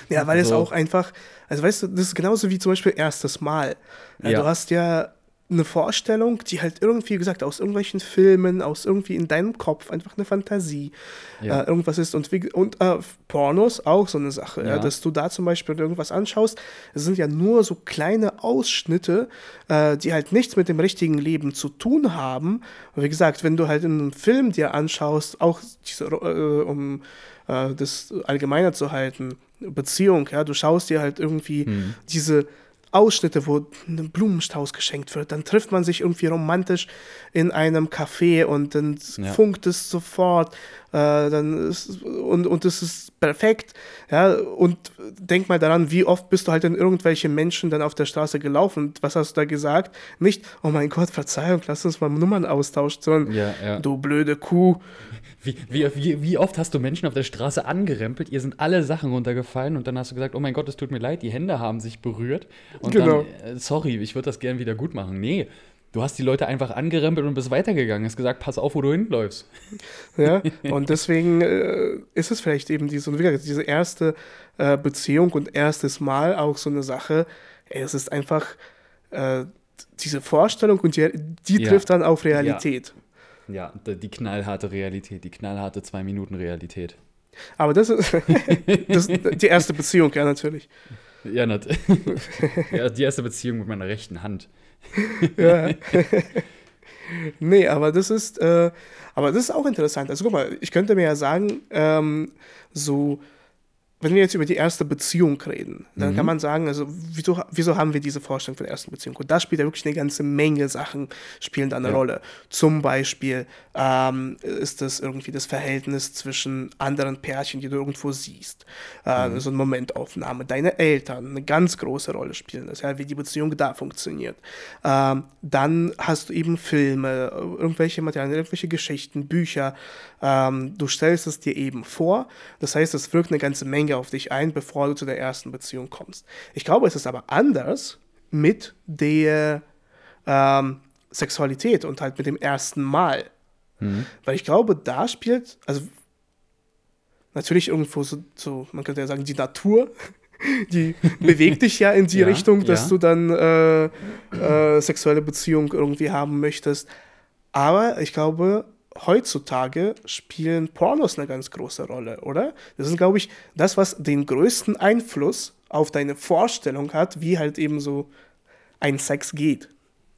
Ja, weil so. es auch einfach, also weißt du, das ist genauso wie zum Beispiel erstes Mal. Ja, ja. Du hast ja eine Vorstellung, die halt irgendwie, wie gesagt, aus irgendwelchen Filmen, aus irgendwie in deinem Kopf einfach eine Fantasie ja. äh, irgendwas ist. Und, wie, und äh, Pornos auch so eine Sache, ja. Ja, dass du da zum Beispiel irgendwas anschaust. Es sind ja nur so kleine Ausschnitte, äh, die halt nichts mit dem richtigen Leben zu tun haben. Und wie gesagt, wenn du halt in einem Film dir anschaust, auch diese, äh, um äh, das allgemeiner zu halten, Beziehung, ja, du schaust dir halt irgendwie mhm. diese Ausschnitte, wo ein Blumenstrauß geschenkt wird. Dann trifft man sich irgendwie romantisch in einem Café und dann ja. funkt es sofort. Äh, dann ist, und, und es ist perfekt. Ja, und denk mal daran, wie oft bist du halt in irgendwelche Menschen dann auf der Straße gelaufen. Und was hast du da gesagt? Nicht, oh mein Gott, Verzeihung, lass uns mal Nummern austauschen, sondern ja, ja. du blöde Kuh. Wie, wie, wie, wie, oft hast du Menschen auf der Straße angerempelt, ihr sind alle Sachen runtergefallen und dann hast du gesagt, oh mein Gott, es tut mir leid, die Hände haben sich berührt. Und genau. dann, äh, sorry, ich würde das gern wieder gut machen. Nee, du hast die Leute einfach angerempelt und bist weitergegangen, hast gesagt, pass auf, wo du hinläufst. Ja, und deswegen äh, ist es vielleicht eben diese, diese erste äh, Beziehung und erstes Mal auch so eine Sache, es ist einfach äh, diese Vorstellung und die, die ja. trifft dann auf Realität. Ja. Ja, die knallharte Realität, die knallharte Zwei-Minuten-Realität. Aber das ist, das ist die erste Beziehung, ja, natürlich. Ja, nat ja, die erste Beziehung mit meiner rechten Hand. Ja. nee, aber das ist, äh, aber das ist auch interessant. Also guck mal, ich könnte mir ja sagen, ähm, so wenn wir jetzt über die erste Beziehung reden, dann mhm. kann man sagen, also wieso, wieso haben wir diese Vorstellung von der ersten Beziehung? Und da spielt ja wirklich eine ganze Menge Sachen, spielen da eine ja. Rolle. Zum Beispiel ähm, ist das irgendwie das Verhältnis zwischen anderen Pärchen, die du irgendwo siehst. Äh, mhm. So eine Momentaufnahme. Deine Eltern eine ganz große Rolle spielen das, ja, wie die Beziehung da funktioniert. Ähm, dann hast du eben Filme, irgendwelche Materialien, irgendwelche Geschichten, Bücher. Ähm, du stellst es dir eben vor. Das heißt, es wirkt eine ganze Menge Dinge auf dich ein, bevor du zu der ersten Beziehung kommst. Ich glaube, es ist aber anders mit der ähm, Sexualität und halt mit dem ersten Mal. Mhm. Weil ich glaube, da spielt, also natürlich irgendwo so, so, man könnte ja sagen, die Natur, die bewegt dich ja in die ja, Richtung, dass ja. du dann äh, äh, sexuelle Beziehung irgendwie haben möchtest. Aber ich glaube, heutzutage spielen Pornos eine ganz große Rolle, oder? Das ist, glaube ich, das, was den größten Einfluss auf deine Vorstellung hat, wie halt eben so ein Sex geht.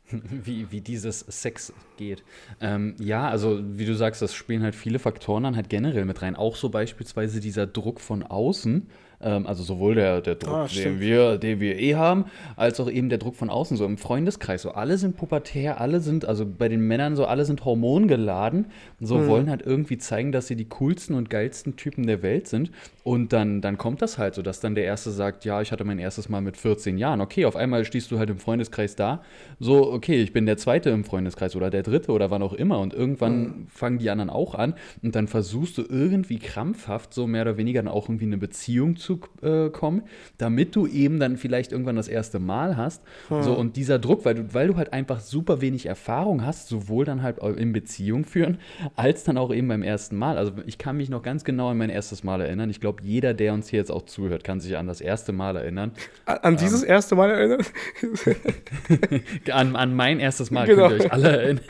Wie, wie dieses Sex geht. Ähm, ja, also wie du sagst, das spielen halt viele Faktoren dann halt generell mit rein. Auch so beispielsweise dieser Druck von außen, ähm, also sowohl der, der Druck, ah, den, wir, den wir eh haben, als auch eben der Druck von außen, so im Freundeskreis. So alle sind pubertär, alle sind, also bei den Männern so, alle sind hormongeladen, so mhm. wollen halt irgendwie zeigen, dass sie die coolsten und geilsten Typen der Welt sind. Und dann, dann kommt das halt so, dass dann der Erste sagt, ja, ich hatte mein erstes Mal mit 14 Jahren. Okay, auf einmal stehst du halt im Freundeskreis da. So, okay, ich bin der Zweite im Freundeskreis oder der Dritte oder wann auch immer. Und irgendwann mhm. fangen die anderen auch an. Und dann versuchst du irgendwie krampfhaft, so mehr oder weniger dann auch irgendwie eine Beziehung zu äh, kommen, damit du eben dann vielleicht irgendwann das erste Mal hast. Hm. So, und dieser Druck, weil du, weil du halt einfach super wenig Erfahrung hast, sowohl dann halt in Beziehung führen, als dann auch eben beim ersten Mal. Also ich kann mich noch ganz genau an mein erstes Mal erinnern. Ich glaube, jeder, der uns hier jetzt auch zuhört, kann sich an das erste Mal erinnern. An, an dieses ähm, erste Mal erinnern? an, an mein erstes Mal genau. könnt ihr euch alle erinnern.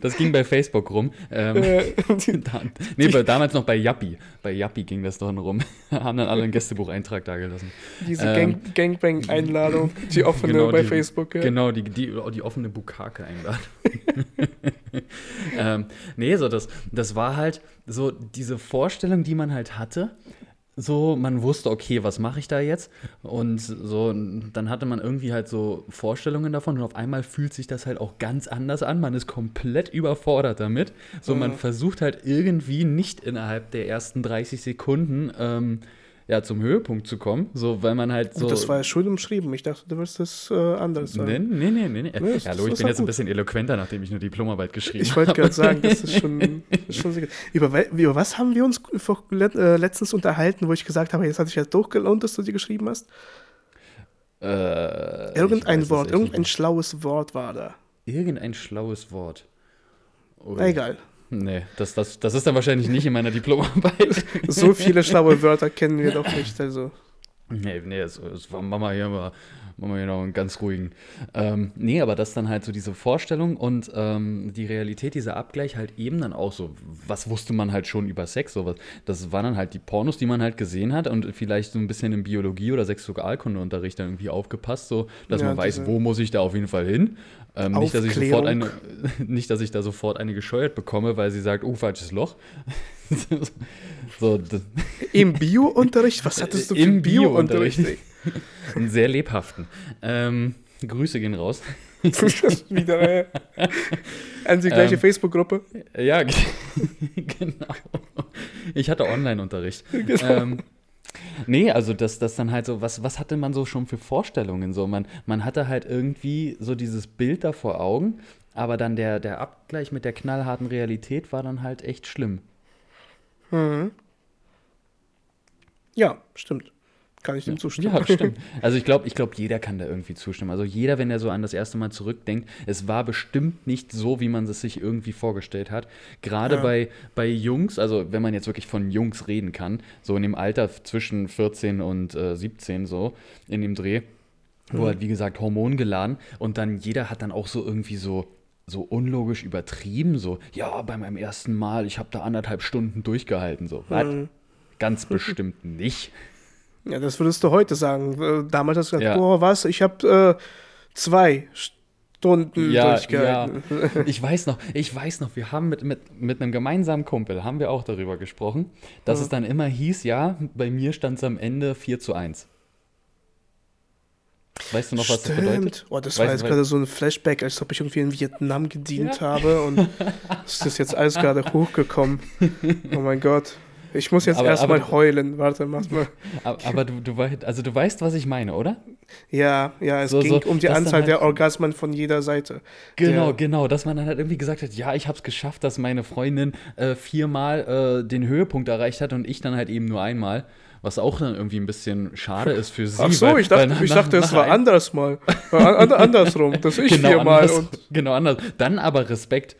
Das ging bei Facebook rum. Ähm, da, nee, bei, damals noch bei Yappi. Bei Yappi ging das doch rum. Haben dann alle einen Gästebucheintrag da gelassen. Diese ähm, Gang, Gangbang-Einladung, die offene genau, bei die, Facebook. Ja. Genau, die, die, die offene Bukake-Einladung. ähm, nee, so das, das war halt so diese Vorstellung, die man halt hatte so, man wusste, okay, was mache ich da jetzt? Und so, dann hatte man irgendwie halt so Vorstellungen davon und auf einmal fühlt sich das halt auch ganz anders an. Man ist komplett überfordert damit. So, man versucht halt irgendwie nicht innerhalb der ersten 30 Sekunden ähm, ja, zum Höhepunkt zu kommen, so weil man halt so. Und das war ja schön umschrieben. Ich dachte, du wirst das äh, anders sagen. Nee, nee, nee, nee. nee ja, hallo, ich bin jetzt gut. ein bisschen eloquenter, nachdem ich eine Diplomarbeit geschrieben habe. Ich wollte gerade sagen, das ist schon, ist schon sehr. Über, über was haben wir uns äh, letztens unterhalten, wo ich gesagt habe, jetzt hat sich ja durchgelohnt, dass du die geschrieben hast? Äh, irgendein Wort, irgendein schlaues Wort war da. Irgendein schlaues Wort. Na, egal. Nee, das, das, das ist dann wahrscheinlich nicht in meiner Diplomarbeit. so viele schlaue Wörter kennen wir doch nicht, also. Nee, nee, das, das war Mama hier mal machen wir hier noch einen ganz ruhigen. Ähm, nee, aber das dann halt so diese Vorstellung und ähm, die Realität, dieser Abgleich halt eben dann auch so, was wusste man halt schon über Sex, sowas. Das waren dann halt die Pornos, die man halt gesehen hat und vielleicht so ein bisschen im Biologie- oder Sexualkundeunterricht dann irgendwie aufgepasst, so, dass ja, man weiß, wo muss ich da auf jeden Fall hin. Ähm, nicht, dass ich sofort eine, nicht, dass ich da sofort eine gescheuert bekomme, weil sie sagt, oh, falsches Loch. so, Im Bio-Unterricht? Was hattest du für Im Bio-Unterricht? Bio Einen sehr lebhaften. Ähm, Grüße gehen raus. Wieder äh, an die gleiche ähm, Facebook-Gruppe. Ja, genau. Ich hatte Online-Unterricht. Genau. Ähm, Nee, also das, das dann halt so, was, was hatte man so schon für Vorstellungen? So, man, man hatte halt irgendwie so dieses Bild da vor Augen aber dann der, der Abgleich mit der knallharten Realität war dann halt echt schlimm. Mhm. Ja, stimmt. Kann ich dem zustimmen. Ja, stimmt. Also ich glaube, ich glaub, jeder kann da irgendwie zustimmen. Also jeder, wenn er so an das erste Mal zurückdenkt, es war bestimmt nicht so, wie man es sich irgendwie vorgestellt hat. Gerade ja. bei, bei Jungs, also wenn man jetzt wirklich von Jungs reden kann, so in dem Alter zwischen 14 und äh, 17 so, in dem Dreh, wo mhm. halt, wie gesagt, Hormon geladen und dann jeder hat dann auch so irgendwie so so unlogisch übertrieben, so, ja, bei meinem ersten Mal, ich habe da anderthalb Stunden durchgehalten, so, was? Mhm. Ganz bestimmt nicht. Ja, das würdest du heute sagen. Äh, damals hast du gesagt, ja. boah, was, ich habe äh, zwei Stunden ja, durchgehalten. Ja. Ich weiß noch, ich weiß noch, wir haben mit, mit, mit einem gemeinsamen Kumpel, haben wir auch darüber gesprochen, dass mhm. es dann immer hieß, ja, bei mir stand es am Ende 4 zu 1. Weißt du noch, was Stimmt. das bedeutet? Oh, das weißt, war jetzt gerade so ein Flashback, als ob ich irgendwie in Vietnam gedient ja. habe und es ist jetzt alles gerade hochgekommen. Oh mein Gott. Ich muss jetzt erstmal heulen. Warte, mach mal. Aber, aber du, du, also du weißt, was ich meine, oder? Ja, ja, es so, ging so, um die Anzahl halt, der Orgasmen von jeder Seite. Genau, der, genau, dass man dann halt irgendwie gesagt hat, ja, ich habe es geschafft, dass meine Freundin äh, viermal äh, den Höhepunkt erreicht hat und ich dann halt eben nur einmal. Was auch dann irgendwie ein bisschen schade ist für sie. Ach so, weil, ich dachte, nach, ich dachte es war anders mal. andersrum, dass ich genau viermal anders, und. Genau anders. Dann aber Respekt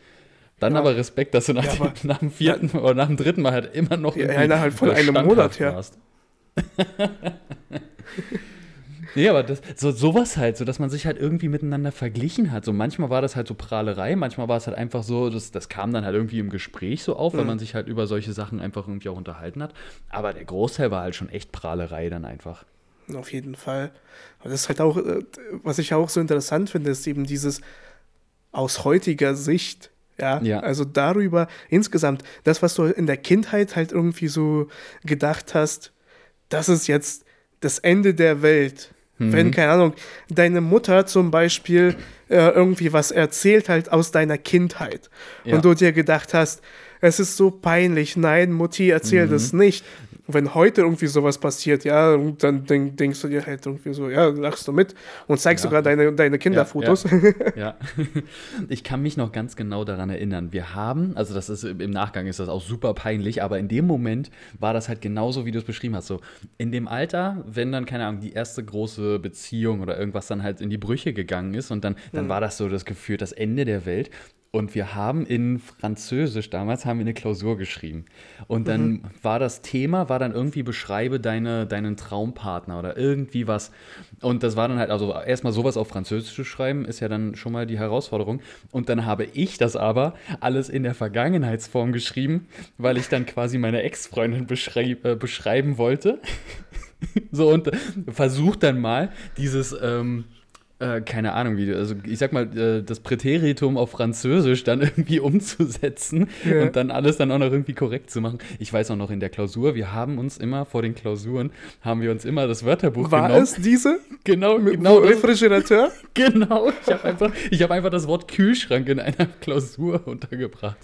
dann ja. aber Respekt, dass du nach, ja, dem, nach dem vierten ja, oder nach dem dritten Mal halt immer noch ja, innerhalb von einem Monat her. Warst. nee, aber das, so, sowas halt, so dass man sich halt irgendwie miteinander verglichen hat. So manchmal war das halt so Prahlerei, manchmal war es halt einfach so, das, das kam dann halt irgendwie im Gespräch so auf, mhm. weil man sich halt über solche Sachen einfach irgendwie auch unterhalten hat. Aber der Großteil war halt schon echt Prahlerei dann einfach. Auf jeden Fall. Aber das ist halt auch, äh, was ich auch so interessant finde, ist eben dieses aus heutiger Sicht ja, ja, also darüber insgesamt, das, was du in der Kindheit halt irgendwie so gedacht hast, das ist jetzt das Ende der Welt. Mhm. Wenn, keine Ahnung, deine Mutter zum Beispiel äh, irgendwie was erzählt halt aus deiner Kindheit ja. und du dir gedacht hast, es ist so peinlich, nein, Mutti, erzähl mhm. das nicht wenn heute irgendwie sowas passiert, ja, dann denk, denkst du dir halt irgendwie so, ja, lachst du mit und zeigst ja. sogar deine, deine Kinderfotos. Ja, ja. ja, Ich kann mich noch ganz genau daran erinnern. Wir haben, also das ist im Nachgang ist das auch super peinlich, aber in dem Moment war das halt genauso, wie du es beschrieben hast. So, in dem Alter, wenn dann, keine Ahnung, die erste große Beziehung oder irgendwas dann halt in die Brüche gegangen ist und dann, dann mhm. war das so das Gefühl, das Ende der Welt. Und wir haben in Französisch damals haben wir eine Klausur geschrieben. Und dann mhm. war das Thema, war dann irgendwie beschreibe deine, deinen Traumpartner oder irgendwie was. Und das war dann halt, also erstmal sowas auf Französisch zu schreiben, ist ja dann schon mal die Herausforderung. Und dann habe ich das aber alles in der Vergangenheitsform geschrieben, weil ich dann quasi meine Ex-Freundin beschreib, äh, beschreiben wollte. so und versucht dann mal dieses. Ähm, äh, keine Ahnung, wie, also ich sag mal, äh, das Präteritum auf Französisch dann irgendwie umzusetzen ja. und dann alles dann auch noch irgendwie korrekt zu machen. Ich weiß auch noch in der Klausur, wir haben uns immer vor den Klausuren, haben wir uns immer das Wörterbuch War genommen. War es diese? Genau, genau. Refrigerateur? genau. Ich habe einfach, hab einfach das Wort Kühlschrank in einer Klausur untergebracht.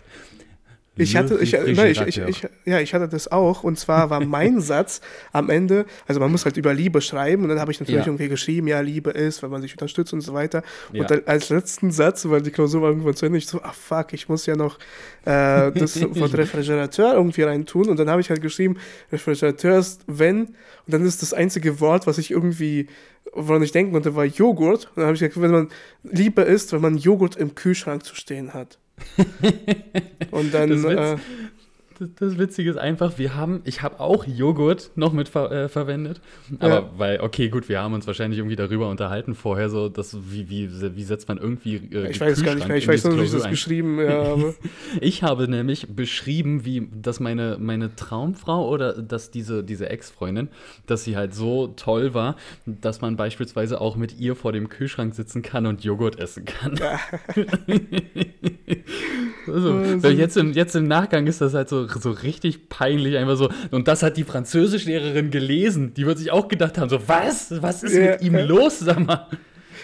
Ich hatte, ich, nein, ich, ich, ich, ja, ich hatte das auch. Und zwar war mein Satz am Ende, also man muss halt über Liebe schreiben. Und dann habe ich natürlich ja. irgendwie geschrieben, ja, Liebe ist, wenn man sich unterstützt und so weiter. Ja. Und dann als letzten Satz, weil die Klausur war irgendwann zu Ende, ich so, ach fuck, ich muss ja noch äh, das Wort Refrigerateur irgendwie reintun. Und dann habe ich halt geschrieben, Refrigerateur ist wenn. Und dann ist das einzige Wort, was ich irgendwie woran ich denken konnte, war Joghurt. Und dann habe ich gesagt, wenn man Liebe isst, wenn man Joghurt im Kühlschrank zu stehen hat. Und dann. Das, äh, das, das, Witzige ist einfach, wir haben, ich habe auch Joghurt noch mit ver, äh, verwendet. Aber ja. weil, okay, gut, wir haben uns wahrscheinlich irgendwie darüber unterhalten vorher, so, dass, wie, wie, wie setzt man irgendwie. Äh, ich weiß gar nicht mehr, ich weiß noch nicht, wie ich das geschrieben ja, Ich habe nämlich beschrieben, wie, dass meine, meine Traumfrau oder dass diese, diese Ex-Freundin, dass sie halt so toll war, dass man beispielsweise auch mit ihr vor dem Kühlschrank sitzen kann und Joghurt essen kann. Ja. also. Jetzt, im, jetzt im Nachgang ist das halt so so richtig peinlich, einfach so. Und das hat die Französischlehrerin gelesen. Die wird sich auch gedacht haben: so, was? Was ist ja, mit ihm ja. los, sag mal?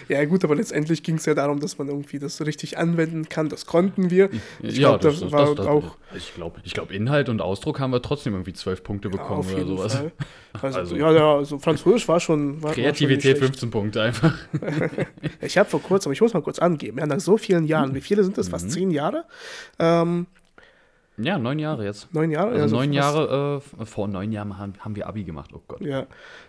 ja, gut, aber letztendlich ging es ja darum, dass man irgendwie das richtig anwenden kann. Das konnten wir. Ich ja, glaub, das, das, war das, das, auch. Ich glaube, ich glaub, Inhalt und Ausdruck haben wir trotzdem irgendwie zwölf Punkte bekommen ja, oder sowas. Also, also, ja, ja, also Französisch war schon. War, Kreativität war schon 15 Punkte einfach. ich habe vor kurzem, ich muss mal kurz angeben, ja, nach so vielen Jahren, wie viele sind das? Fast mhm. zehn Jahre. Ähm, ja, neun Jahre jetzt. Neun Jahre? Also, also neun Jahre, äh, vor neun Jahren haben, haben, wir Abi gemacht, oh Gott. Ja,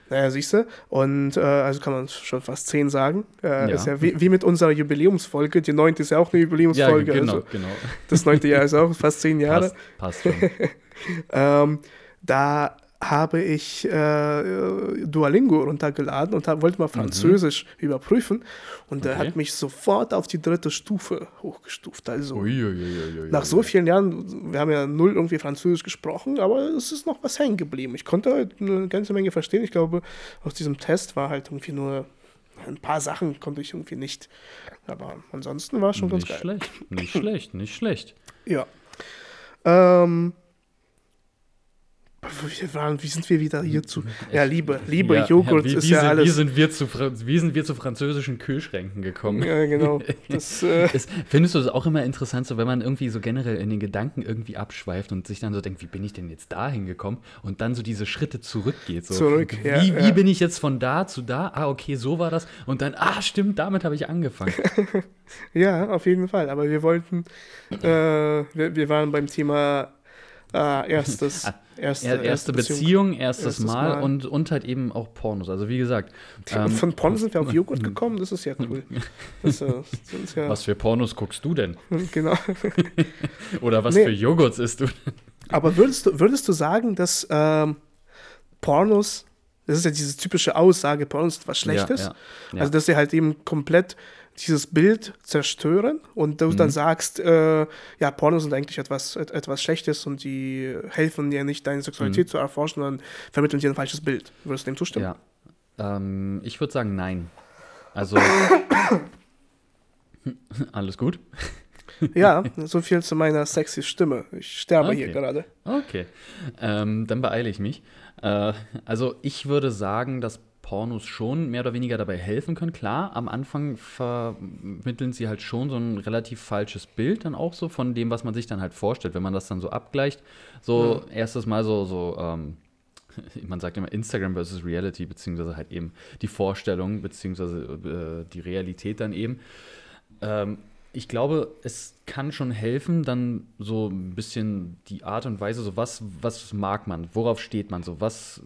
naja, siehst du. Und äh, also kann man schon fast zehn sagen. Äh, ja. Ist ja wie, wie, mit unserer Jubiläumsfolge. Die neunte ist ja auch eine Jubiläumsfolge. Ja, genau, also genau. Das neunte Jahr ist auch fast zehn Jahre. Passt, passt schon. ähm, da habe ich äh, Duolingo runtergeladen und hab, wollte mal Französisch mhm. überprüfen. Und okay. er hat mich sofort auf die dritte Stufe hochgestuft. Also Uiuiuiui. nach so vielen Jahren, wir haben ja null irgendwie Französisch gesprochen, aber es ist noch was hängen geblieben. Ich konnte halt eine ganze Menge verstehen. Ich glaube, aus diesem Test war halt irgendwie nur ein paar Sachen konnte ich irgendwie nicht. Aber ansonsten war es schon nicht ganz geil. Schlecht. Nicht schlecht, nicht schlecht. Ja. Ähm, wie sind wir wieder hier zu? Ja, Liebe, Liebe, ja, Joghurt ja, wie, ist wie ja sind, alles. Wie sind, wir zu, wie sind wir zu französischen Kühlschränken gekommen? Ja, genau. Das, äh das, findest du das auch immer interessant, so wenn man irgendwie so generell in den Gedanken irgendwie abschweift und sich dann so denkt, wie bin ich denn jetzt da hingekommen? Und dann so diese Schritte zurückgeht. So, Zurück, wie, ja, wie bin ich jetzt von da zu da? Ah, okay, so war das. Und dann, ah, stimmt, damit habe ich angefangen. ja, auf jeden Fall. Aber wir wollten, äh, wir, wir waren beim Thema äh, erstes. Erste, erste, erste Beziehung, Beziehung erstes, erstes Mal, Mal, Und, und halt eben auch Pornos. Also wie gesagt. Ähm, von Pornos sind wir auf Joghurt gekommen, das ist ja cool. Das, äh, ja was für Pornos guckst du denn? Genau. Oder was nee. für Joghurts isst du? Aber würdest du, würdest du sagen, dass ähm, Pornos, das ist ja diese typische Aussage, Pornos sind was Schlechtes? Ja, ja, also dass sie halt eben komplett dieses Bild zerstören und du mhm. dann sagst, äh, ja, Pornos sind eigentlich etwas, et, etwas Schlechtes und die helfen dir nicht, deine Sexualität mhm. zu erforschen, sondern vermitteln dir ein falsches Bild. Würdest du dem zustimmen? Ja. Ähm, ich würde sagen, nein. Also. alles gut? ja, so viel zu meiner sexy Stimme. Ich sterbe okay. hier gerade. Okay. Ähm, dann beeile ich mich. Äh, also, ich würde sagen, dass Pornos schon mehr oder weniger dabei helfen können. Klar, am Anfang vermitteln sie halt schon so ein relativ falsches Bild dann auch so von dem, was man sich dann halt vorstellt, wenn man das dann so abgleicht. So ja. erstes Mal so, so ähm, man sagt immer Instagram versus Reality, beziehungsweise halt eben die Vorstellung, beziehungsweise äh, die Realität dann eben. Ähm, ich glaube, es kann schon helfen, dann so ein bisschen die Art und Weise, so was, was mag man, worauf steht man, so was,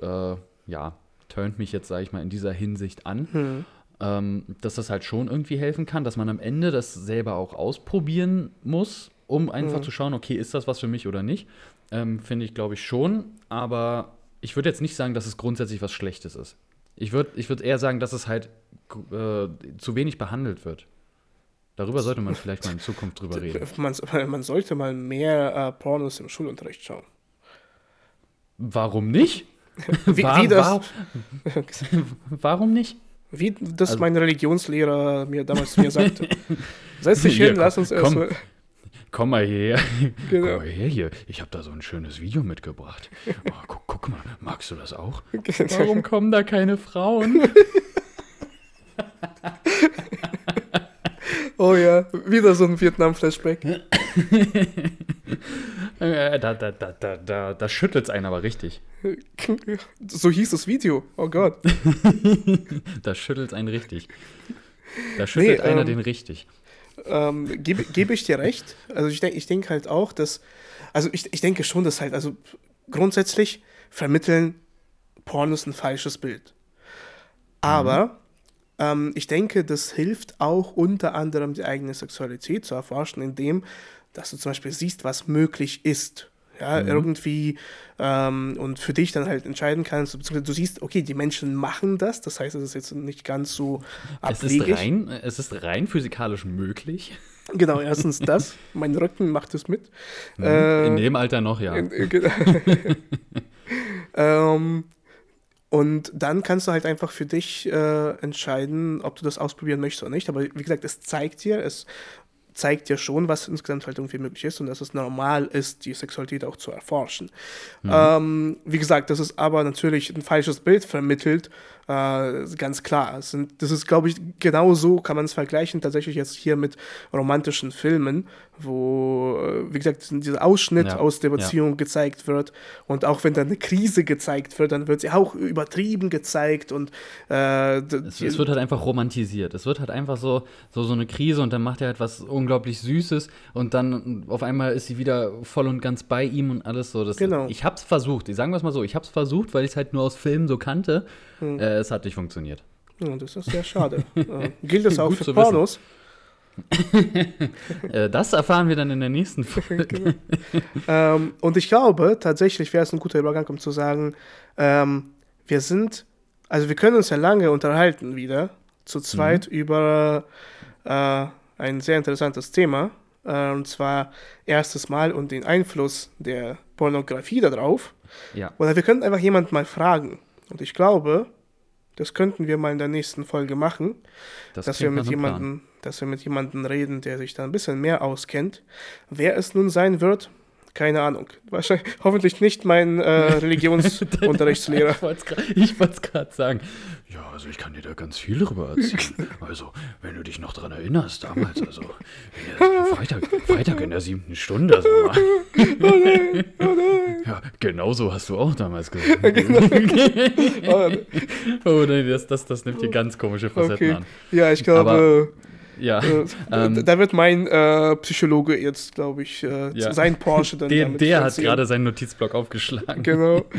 äh, ja, turnt mich jetzt, sage ich mal, in dieser Hinsicht an. Hm. Ähm, dass das halt schon irgendwie helfen kann, dass man am Ende das selber auch ausprobieren muss, um einfach hm. zu schauen, okay, ist das was für mich oder nicht. Ähm, Finde ich, glaube ich, schon. Aber ich würde jetzt nicht sagen, dass es grundsätzlich was Schlechtes ist. Ich würde ich würd eher sagen, dass es halt äh, zu wenig behandelt wird. Darüber sollte man vielleicht mal in Zukunft drüber reden. Man, man sollte mal mehr äh, Pornos im Schulunterricht schauen. Warum nicht? Wie, war, wie das, war, warum nicht? Wie das also, mein Religionslehrer mir damals mir sagte. Setz dich hin, lass uns erstmal. Komm mal hierher. Genau. Komm mal her hier. Ich habe da so ein schönes Video mitgebracht. Oh, guck, guck, mal, magst du das auch? Warum kommen da keine Frauen? oh ja, wieder so ein Vietnam-Flashback. Da, da, da, da, da, da schüttelt es einen aber richtig. So hieß das Video. Oh Gott. da schüttelt es einen richtig. Da schüttelt nee, einer ähm, den richtig. Ähm, Gebe geb ich dir recht. Also ich denke ich denk halt auch, dass, also ich, ich denke schon, dass halt, also grundsätzlich vermitteln Pornos ein falsches Bild. Aber mhm. ähm, ich denke, das hilft auch unter anderem die eigene Sexualität zu erforschen, indem dass du zum Beispiel siehst, was möglich ist. Ja, mhm. irgendwie ähm, und für dich dann halt entscheiden kannst, beziehungsweise du siehst, okay, die Menschen machen das, das heißt, es ist jetzt nicht ganz so abwegig. Es ist rein, es ist rein physikalisch möglich. Genau, erstens das, mein Rücken macht es mit. Mhm. Äh, in dem Alter noch, ja. In, ähm, und dann kannst du halt einfach für dich äh, entscheiden, ob du das ausprobieren möchtest oder nicht. Aber wie gesagt, es zeigt dir, es zeigt ja schon, was insgesamt halt irgendwie möglich ist und dass es normal ist, die Sexualität auch zu erforschen. Mhm. Ähm, wie gesagt, das ist aber natürlich ein falsches Bild vermittelt, Äh, ganz klar. Das, sind, das ist, glaube ich, genau so kann man es vergleichen, tatsächlich jetzt hier mit romantischen Filmen, wo, äh, wie gesagt, dieser Ausschnitt ja, aus der Beziehung ja. gezeigt wird. Und auch wenn dann eine Krise gezeigt wird, dann wird sie auch übertrieben gezeigt. Und äh, es, es, wird halt einfach romantisiert. Es wird halt einfach so, so, so eine Krise und dann macht er halt was unglaublich Süßes und dann auf einmal ist sie wieder voll und ganz bei ihm und alles so. Das, genau. Ich hab's versucht, ich sagen wir es mal so, ich hab's versucht, weil ich es halt nur aus Filmen so kannte. Hm. Äh, es hat nicht funktioniert. Ja, das ist sehr schade. äh, gilt das auch für Pornos? Äh, das erfahren wir dann in der nächsten Folge. Genau. ähm, und ich glaube, tatsächlich wäre es ein guter Übergang, um zu sagen, ähm, wir sind, also wir können uns ja lange unterhalten wieder, zu zweit, mhm. über äh, ein sehr interessantes Thema. Äh, und zwar erstes Mal und den Einfluss der Pornografie darauf. Ja. Oder wir könnten einfach jemanden mal fragen. Und ich glaube, das könnten wir mal in der nächsten Folge machen, das dass wir mit jemandem, dass wir mit jemandem reden, der sich da ein bisschen mehr auskennt. Wer es nun sein wird, keine Ahnung. Wahrscheinlich, hoffentlich nicht mein äh, Religionsunterrichtslehrer. ich wollte es gerade sagen. Ja, also ich kann dir da ganz viel drüber erzählen. Also, wenn du dich noch daran erinnerst, damals, also Freitag, Freitag in der siebten Stunde. Also, oh nein, oh nein. Ja, genau so hast du auch damals gesagt. genau. oh nein, das, das, das nimmt hier ganz komische Facetten okay. an. Ja, ich glaube. Aber, ja. Äh, ähm, da wird mein äh, Psychologe jetzt, glaube ich, äh, ja. sein Porsche dann. Der, der hat gerade seinen Notizblock aufgeschlagen. Genau.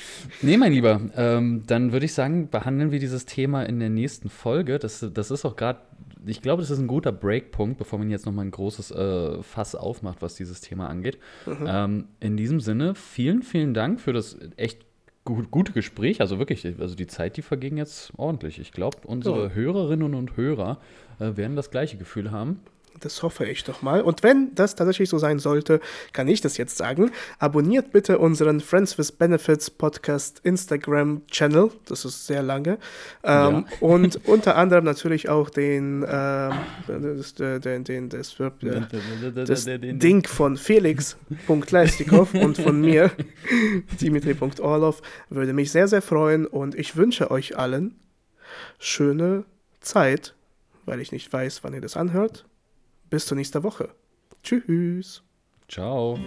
nee, mein Lieber, ähm, dann würde ich sagen, behandeln wir dieses Thema in der nächsten Folge. Das, das ist auch gerade, ich glaube, das ist ein guter Breakpunkt, bevor man jetzt nochmal ein großes äh, Fass aufmacht, was dieses Thema angeht. Mhm. Ähm, in diesem Sinne, vielen, vielen Dank für das echt gut, gute Gespräch. Also wirklich, also die Zeit, die verging jetzt ordentlich. Ich glaube, unsere ja. Hörerinnen und Hörer äh, werden das gleiche Gefühl haben. Das hoffe ich doch mal. Und wenn das tatsächlich so sein sollte, kann ich das jetzt sagen. Abonniert bitte unseren Friends with Benefits Podcast Instagram-Channel. Das ist sehr lange. Ähm, ja. Und unter anderem natürlich auch den, ähm, das, den, den, das, das Ding von Felix.leistikov und von mir, Dimitri.orlov. Würde mich sehr, sehr freuen und ich wünsche euch allen schöne Zeit, weil ich nicht weiß, wann ihr das anhört bis zur nächsten Woche. Tschüss. Ciao.